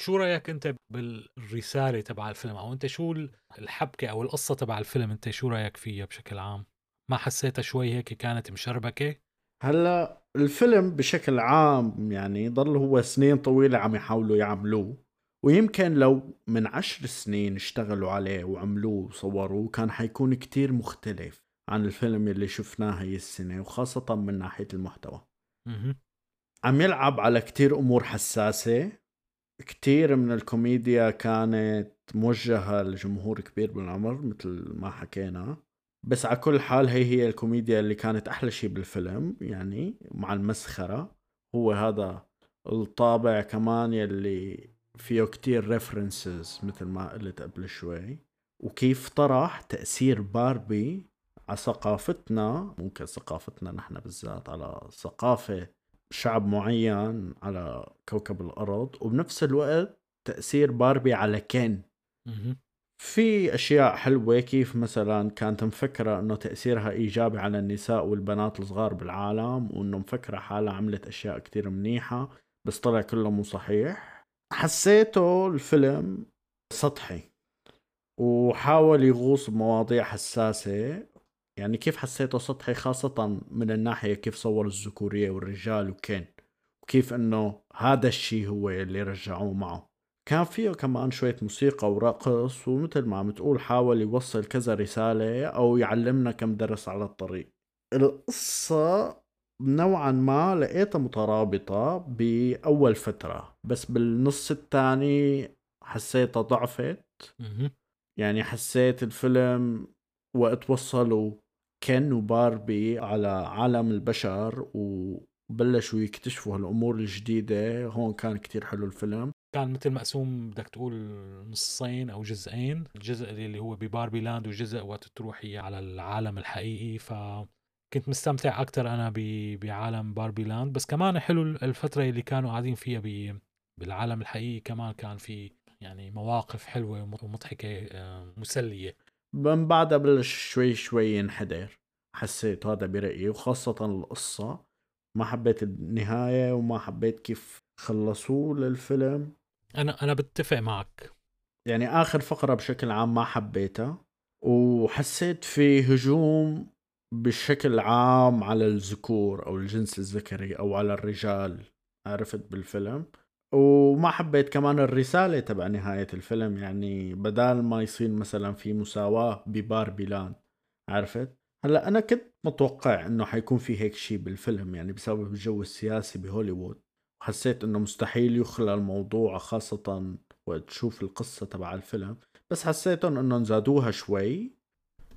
شو رأيك أنت بالرسالة تبع الفيلم؟ أو أنت شو الحبكة أو القصة تبع الفيلم؟ أنت شو رأيك فيها بشكل عام؟ ما حسيتها شوي هيك كانت مشربكة؟ هلا الفيلم بشكل عام يعني ضل هو سنين طويلة عم يحاولوا يعملوه ويمكن لو من عشر سنين اشتغلوا عليه وعملوه وصوروه كان حيكون كتير مختلف عن الفيلم اللي شفناه هي السنة وخاصة من ناحية المحتوى. عم يلعب على كتير أمور حساسة. كتير من الكوميديا كانت موجهة لجمهور كبير بالعمر مثل ما حكينا. بس على كل حال هي هي الكوميديا اللي كانت أحلى شيء بالفيلم يعني مع المسخرة. هو هذا الطابع كمان يلي فيه كتير references مثل ما قلت قبل شوي. وكيف طرح تأثير باربي على ثقافتنا ممكن ثقافتنا نحن بالذات على ثقافة شعب معين على كوكب الأرض. وبنفس الوقت تأثير باربي على كين في أشياء حلوة كيف مثلا كانت مفكرة أنه تأثيرها إيجابي على النساء والبنات الصغار بالعالم وأنه مفكرة حالها عملت أشياء كتير منيحة بس طلع كله مو صحيح. حسيته الفيلم سطحي وحاول يغوص بمواضيع حساسة. يعني كيف حسيته سطحي خاصة من الناحية كيف صور الذكورية والرجال وكين وكيف إنه هذا الشيء هو اللي رجعوه معه. كان فيه كمان شوية موسيقى ورقص ومثل ما عم تقول حاول يوصل كذا رسالة أو يعلمنا كم درس على الطريق. القصة نوعا ما لقيتها مترابطة بأول فترة بس بالنص الثاني حسيتها ضعفت. يعني حسيت الفيلم وقت وصلوا كين وباربي على عالم البشر وبلشوا يكتشفوا هالأمور الجديدة. هون كان كتير حلو الفيلم. كان مثل مقسوم بدك تقول نصين أو جزئين. الجزء اللي هو بباربي لاند وجزء وقت تروحي على العالم الحقيقي. ف كنت مستمتع أكثر أنا بعالم باربي لاند. بس كمان حلو الفترة اللي كانوا قاعدين فيها بالعالم الحقيقي كمان كان في يعني مواقف حلوة ومضحكة آه، مسلية. من بعدها بلش شوي شوي ينحدر حسيت هذا برأيي وخاصة القصة. ما حبيت النهاية وما حبيت كيف خلصوه للفيلم. أنا أنا بتفق معك. يعني آخر فقرة بشكل عام ما حبيتها وحسيت في هجوم بشكل عام على الذكور أو الجنس الذكري أو على الرجال عرفت بالفيلم. وما حبيت كمان الرسالة تبع نهاية الفيلم يعني بدال ما يصير مثلا في مساواة بباربي لاند عرفت؟ هلأ أنا كنت متوقع إنه حيكون في هيك شيء بالفيلم يعني بسبب الجو السياسي بهوليوود. وحسيت إنه مستحيل يخلى الموضوع خاصة وقت تشوف القصة تبع الفيلم بس حسيتهم انه زادوها شوي.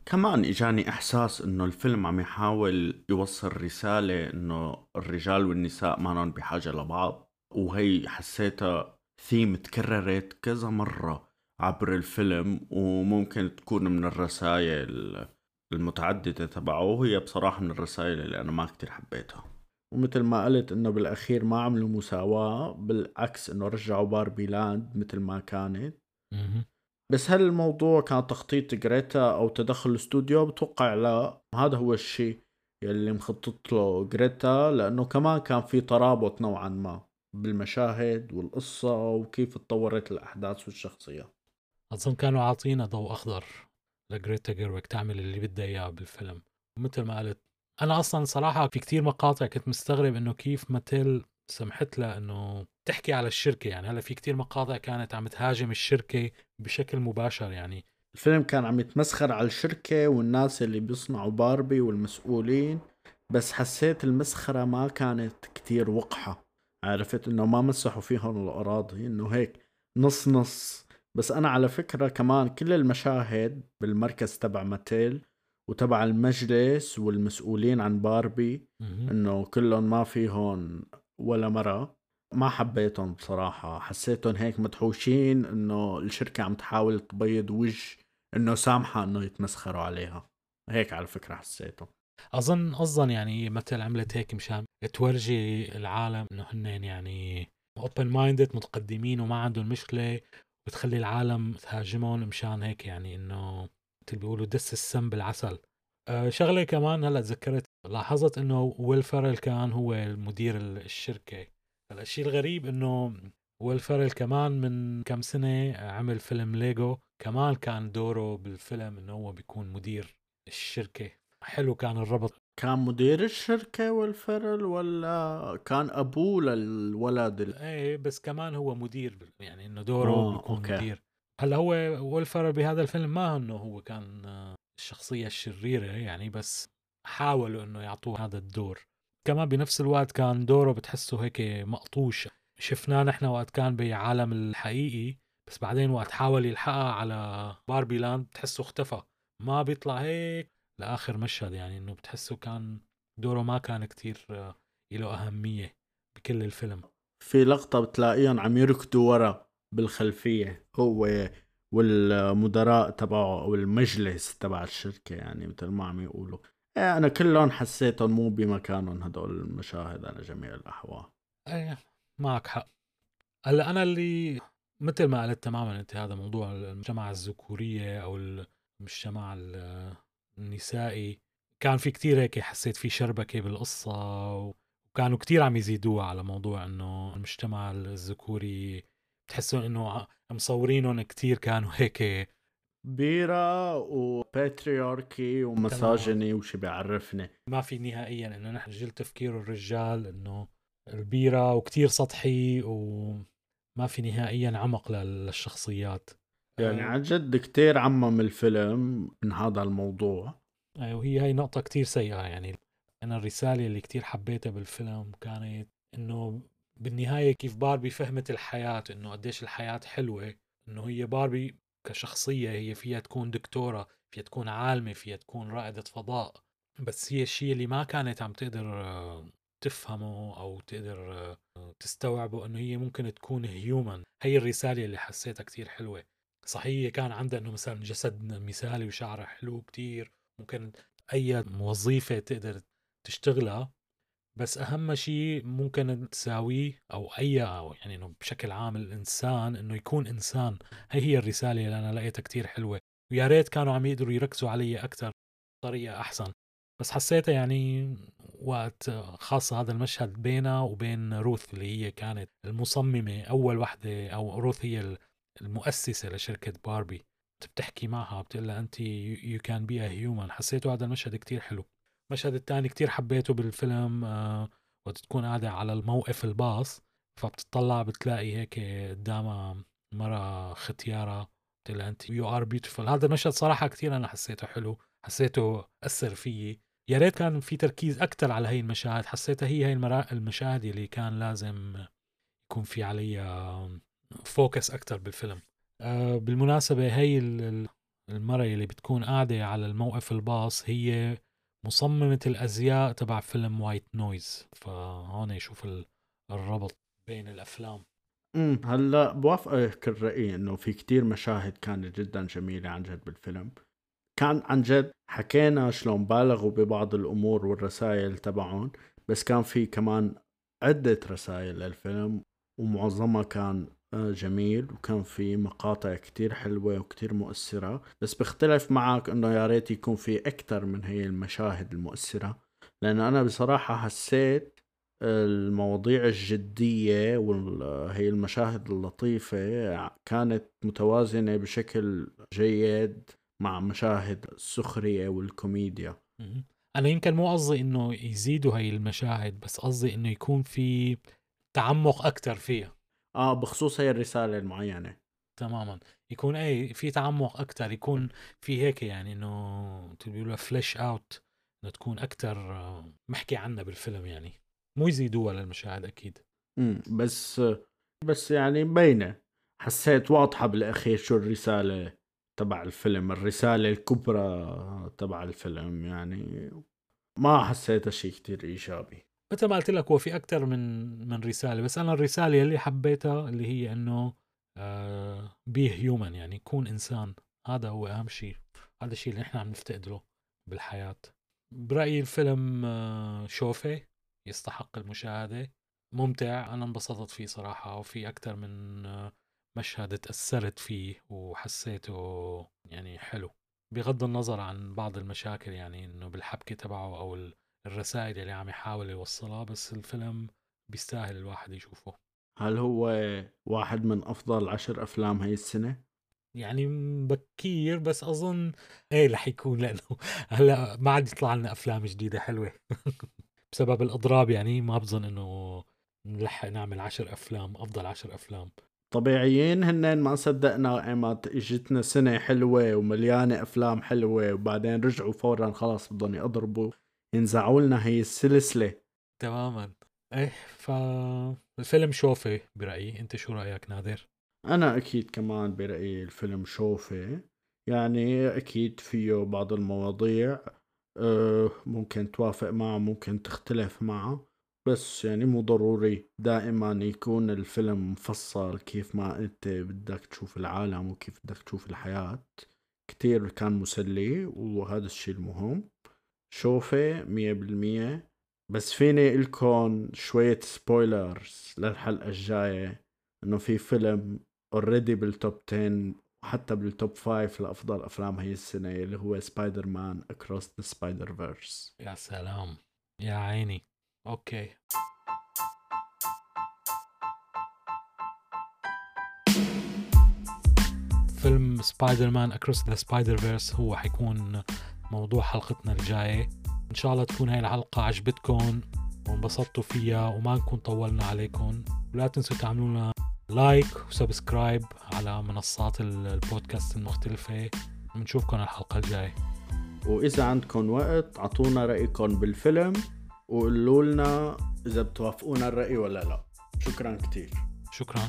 كمان إجاني إحساس إنه الفيلم عم يحاول يوصل رسالة إنه الرجال والنساء ما بحاجة لبعض وهي حسيتها ثيم تكررت كذا مرة عبر الفيلم وممكن تكون من الرسائل المتعددة تبعه وهي بصراحة من الرسائل اللي أنا ما كتير حبيتها. ومثل ما قلت إنه بالأخير ما عملوا مساواة بالعكس إنه رجعوا باربي لاند مثل ما كانت. بس هل الموضوع كان تخطيط جريتا أو تدخل الاستوديو بتوقع لا. هذا هو الشيء يلي مخطط له جريتا لأنه كمان كان في ترابط نوعا ما بالمشاهد والقصة وكيف تطورت الأحداث والشخصيات. أظن كانوا عاطينا ضوء أخضر لجريتا جيرويج تعمل اللي بدها إياه بالفيلم. ومثل ما قلت أنا أصلا صراحة في كتير مقاطع كنت مستغرب إنه كيف ماتيل سمحت لها إنه تحكي على الشركة. يعني هلأ في كتير مقاطع كانت عم تهاجم الشركة بشكل مباشر. يعني الفيلم كان عم يتمسخر على الشركة والناس اللي بيصنعوا باربي والمسؤولين بس حسيت المسخرة ما كانت كتير وقحة. عرفت إنه ما مسحوا فيهم الأراضي إنه هيك نص نص. بس أنا على فكرة كمان كل المشاهد بالمركز تبع ماتيل وتبع المجلس والمسؤولين عن باربي إنه كلهم ما فيهم ولا مرة. ما حبيتهم بصراحة. حسيتهم هيك مدحوشين إنه الشركة عم تحاول تبيض وجه إنه سامحة إنه يتمسخروا عليها. هيك على فكرة حسيتهم. أظن أظن يعني مثل عملت هيك مشان تورجي العالم إنه هن يعني open-minded متقدمين وما عندهم مشكلة بتخلي العالم تهاجمهم مشان هيك يعني إنه مثل بيقولوا دس السم بالعسل. أه شغلة كمان هلا تذكرت لاحظت إنه ويل فاريل كان هو مدير الشركة. هلا الشيء الغريب إنه ويل فاريل كمان من كم سنة عمل فيلم ليجو كمان كان دوره بالفيلم إنه هو بيكون مدير الشركة. حلو كان الربط. كان مدير الشركة ويل فاريل ولا كان أبوه للولد ال... إيه بس كمان هو مدير يعني إنه دوره بيكون okay. مدير. هلأ هو ويل فاريل بهذا الفيلم ما إنه هو كان الشخصية الشريرة يعني بس حاولوا إنه يعطوه هذا الدور. كمان بنفس الوقت كان دوره بتحسه هيك مقطوش. شفناه نحن وقت كان بعالم الحقيقي بس بعدين وقت حاول يلحقها على باربي لاند بتحسه اختفى. ما بيطلع هيك لآخر مشهد يعني إنه بتحسه كان دوره ما كان كتير آه، له أهمية بكل الفيلم. في لقطة بتلاقيهم عم يركضوا ورا. بالخلفية. هو والمدراء تبعه أو المجلس تبع الشركة يعني مثل ما عم يقولوا. إيه أنا كلهم حسيتهم مو بمكانهم هدول المشاهد على جميع الأحوال. إيه معك حق. هلأ أنا اللي مثل ما قلت تماما أنت هذا موضوع الجماعه الذكورية أو المجتمع النسائي. كان في كتير هيك حسيت في شربكة بالقصة وكانوا كتير عم يزيدوها على موضوع إنه المجتمع الذكوري بتحسوا إنه مصورينهم كتير كانوا هيك بيرة وباترياركي ومساجني وشي بيعرفني. ما في نهائيا إنه نحن جيل تفكير الرجال إنه البيرة وكتير سطحي وما في نهائيا عمق للشخصيات. يعني عن جد كتير عمم الفيلم من هذا الموضوع. أيوة وهي هاي نقطة كتير سيئة يعني. أنا الرسالة اللي كتير حبيتها بالفيلم كانت إنه بالنهاية كيف باربي فهمت الحياة إنه قديش الحياة حلوة إنه هي باربي كشخصية هي فيها تكون دكتورة فيها تكون عالمة فيها تكون رائدة فضاء. بس هي الشيء اللي ما كانت عم تقدر آه، تفهمه أو تقدر آه، تستوعبه إنه هي ممكن تكون هيومن هي الرسالة اللي حسيتها كتير حلوة. صحيح كان عندها إنه مثلا جسد مثالي وشعرها حلو كتير ممكن أي وظيفة تقدر تشتغلها. بس أهم شيء ممكن تساويه أو أي أو يعني إنه بشكل عام الإنسان إنه يكون إنسان. هي هي الرسالة اللي أنا لقيتها كتير حلوة. ويا ريت كانوا عم يقدروا يركزوا علي أكثر بطريقة أحسن. بس حسيتها يعني وقت خاصة هذا المشهد بينها وبين روث اللي هي كانت المصممة أول وحدة أو روث هي المؤسسة لشركة باربي. بتحكي معها بتقول لها انت you can be human حسيته هذا المشهد كتير حلو. المشهد الثاني كتير حبيته بالفيلم آه وقت تكون قاعدة على الموقف الباص فبتطلع بتلاقي هيك قدامها مرة ختيارة بتقول أنت you are beautiful هذا المشهد صراحة كتير أنا حسيته حلو حسيته أثر فيي. يا ريت كان في تركيز أكثر على هي المشاهد حسيتها هي هي المشاهد اللي كان لازم يكون في عليها focus أكثر بالفيلم. آه بالمناسبة هي المرة اللي بتكون قاعدة على الموقف الباص هي مصممة الأزياء تبع فيلم White Noise. فهون يشوف الربط بين الأفلام. امم هلأ بوافقك الرأي إنه في كتير مشاهد كانت جدا جميلة عن جد بالفيلم. كان عن جد حكينا شلون بالغوا ببعض الأمور والرسائل تبعهم بس كان في كمان عدة رسائل للفيلم ومعظمها كان جميل وكان في مقاطع كتير حلوة وكتير مؤثرة بس بختلف معك إنه يا ريت يكون في أكتر من هي المشاهد المؤثرة لأنه أنا بصراحة حسيت المواضيع الجدية وهي المشاهد اللطيفة كانت متوازنة بشكل جيد مع مشاهد السخرية والكوميديا. أنا يمكن مو قصدي إنه يزيدوا هاي المشاهد بس قصدي إنه يكون في تعمق أكتر فيها. آه بخصوص هي الرسالة المعينة. تماما. يكون اي في تعمق أكثر يكون في هيك يعني إنه بيقولوا فليش اوت إنه تكون أكثر محكي عنها بالفيلم يعني. مو يزيدوها للمشاهد أكيد. امم بس بس يعني مبينة. حسيت واضحة بالأخير شو الرسالة تبع الفيلم. الرسالة الكبرى تبع الفيلم يعني ما حسيتها شيء كتير إيجابي. مثل ما قلت لك هو في أكثر من من رسالة بس أنا الرسالة اللي حبيتها اللي هي إنه بي هيومن يعني يكون إنسان. هذا هو أهم شيء هذا الشيء اللي نحن عم نفتقده بالحياة. برأيي الفيلم آه، شوفه يستحق المشاهدة. ممتع أنا انبسطت فيه صراحة وفي أكثر من آه، مشهد تأثرت فيه وحسيته يعني حلو. بغض النظر عن بعض المشاكل يعني إنه بالحبكة تبعه أو الرسائل اللي عم يحاول يوصلها بس الفيلم بيستاهل الواحد يشوفه. هل هو واحد من أفضل عشر أفلام هاي السنة؟ يعني بكير بس أظن إيه رح يكون لأنه هلأ ما عاد يطلع لنا أفلام جديدة حلوة. بسبب الأضراب يعني ما بظن إنه نلحق نعمل عشر أفلام أفضل عشر أفلام. طبيعيين هن ما صدقنا ايمت إجتنا سنة حلوة ومليانة أفلام حلوة وبعدين رجعوا فورا خلاص بدهم يضربوا. ينزعوا لنا هي السلسلة. تماما. إيه فالفيلم شوفه برأيي؟ أنت شو رأيك نادر؟ أنا أكيد كمان برأيي الفيلم شوفه يعني أكيد فيه بعض المواضيع أه ممكن توافق معه ممكن تختلف معه. بس يعني مو ضروري دائما يكون الفيلم مفصل كيف ما أنت بدك تشوف العالم وكيف بدك تشوف الحياة. كتير كان مسلي وهذا الشيء المهم. شوفه مية بالمية. بس فيني لكم شوية spoilers للحلقة الجاية إنه في فيلم already بال top 10 وحتى بال top 5 لأفضل أفلام هي السنة اللي هو Spider-Man Across the Spider-Verse يا سلام. يا عيني. Okay. فيلم Spider-Man Across the Spider-Verse هو حيكون موضوع حلقتنا الجاية. إن شاء الله تكون هاي الحلقة عجبتكم وانبسطتوا فيها وما نكون طولنا عليكم. ولا تنسوا تعملوا لنا لايك و subscribe على منصات البودكاست المختلفة. بنشوفكم الحلقة الجاية. وإذا عندكم وقت أعطونا رأيكم بالفيلم وقولوا لنا إذا بتوافقونا الرأي ولا لا. شكرا كتير. شكرا.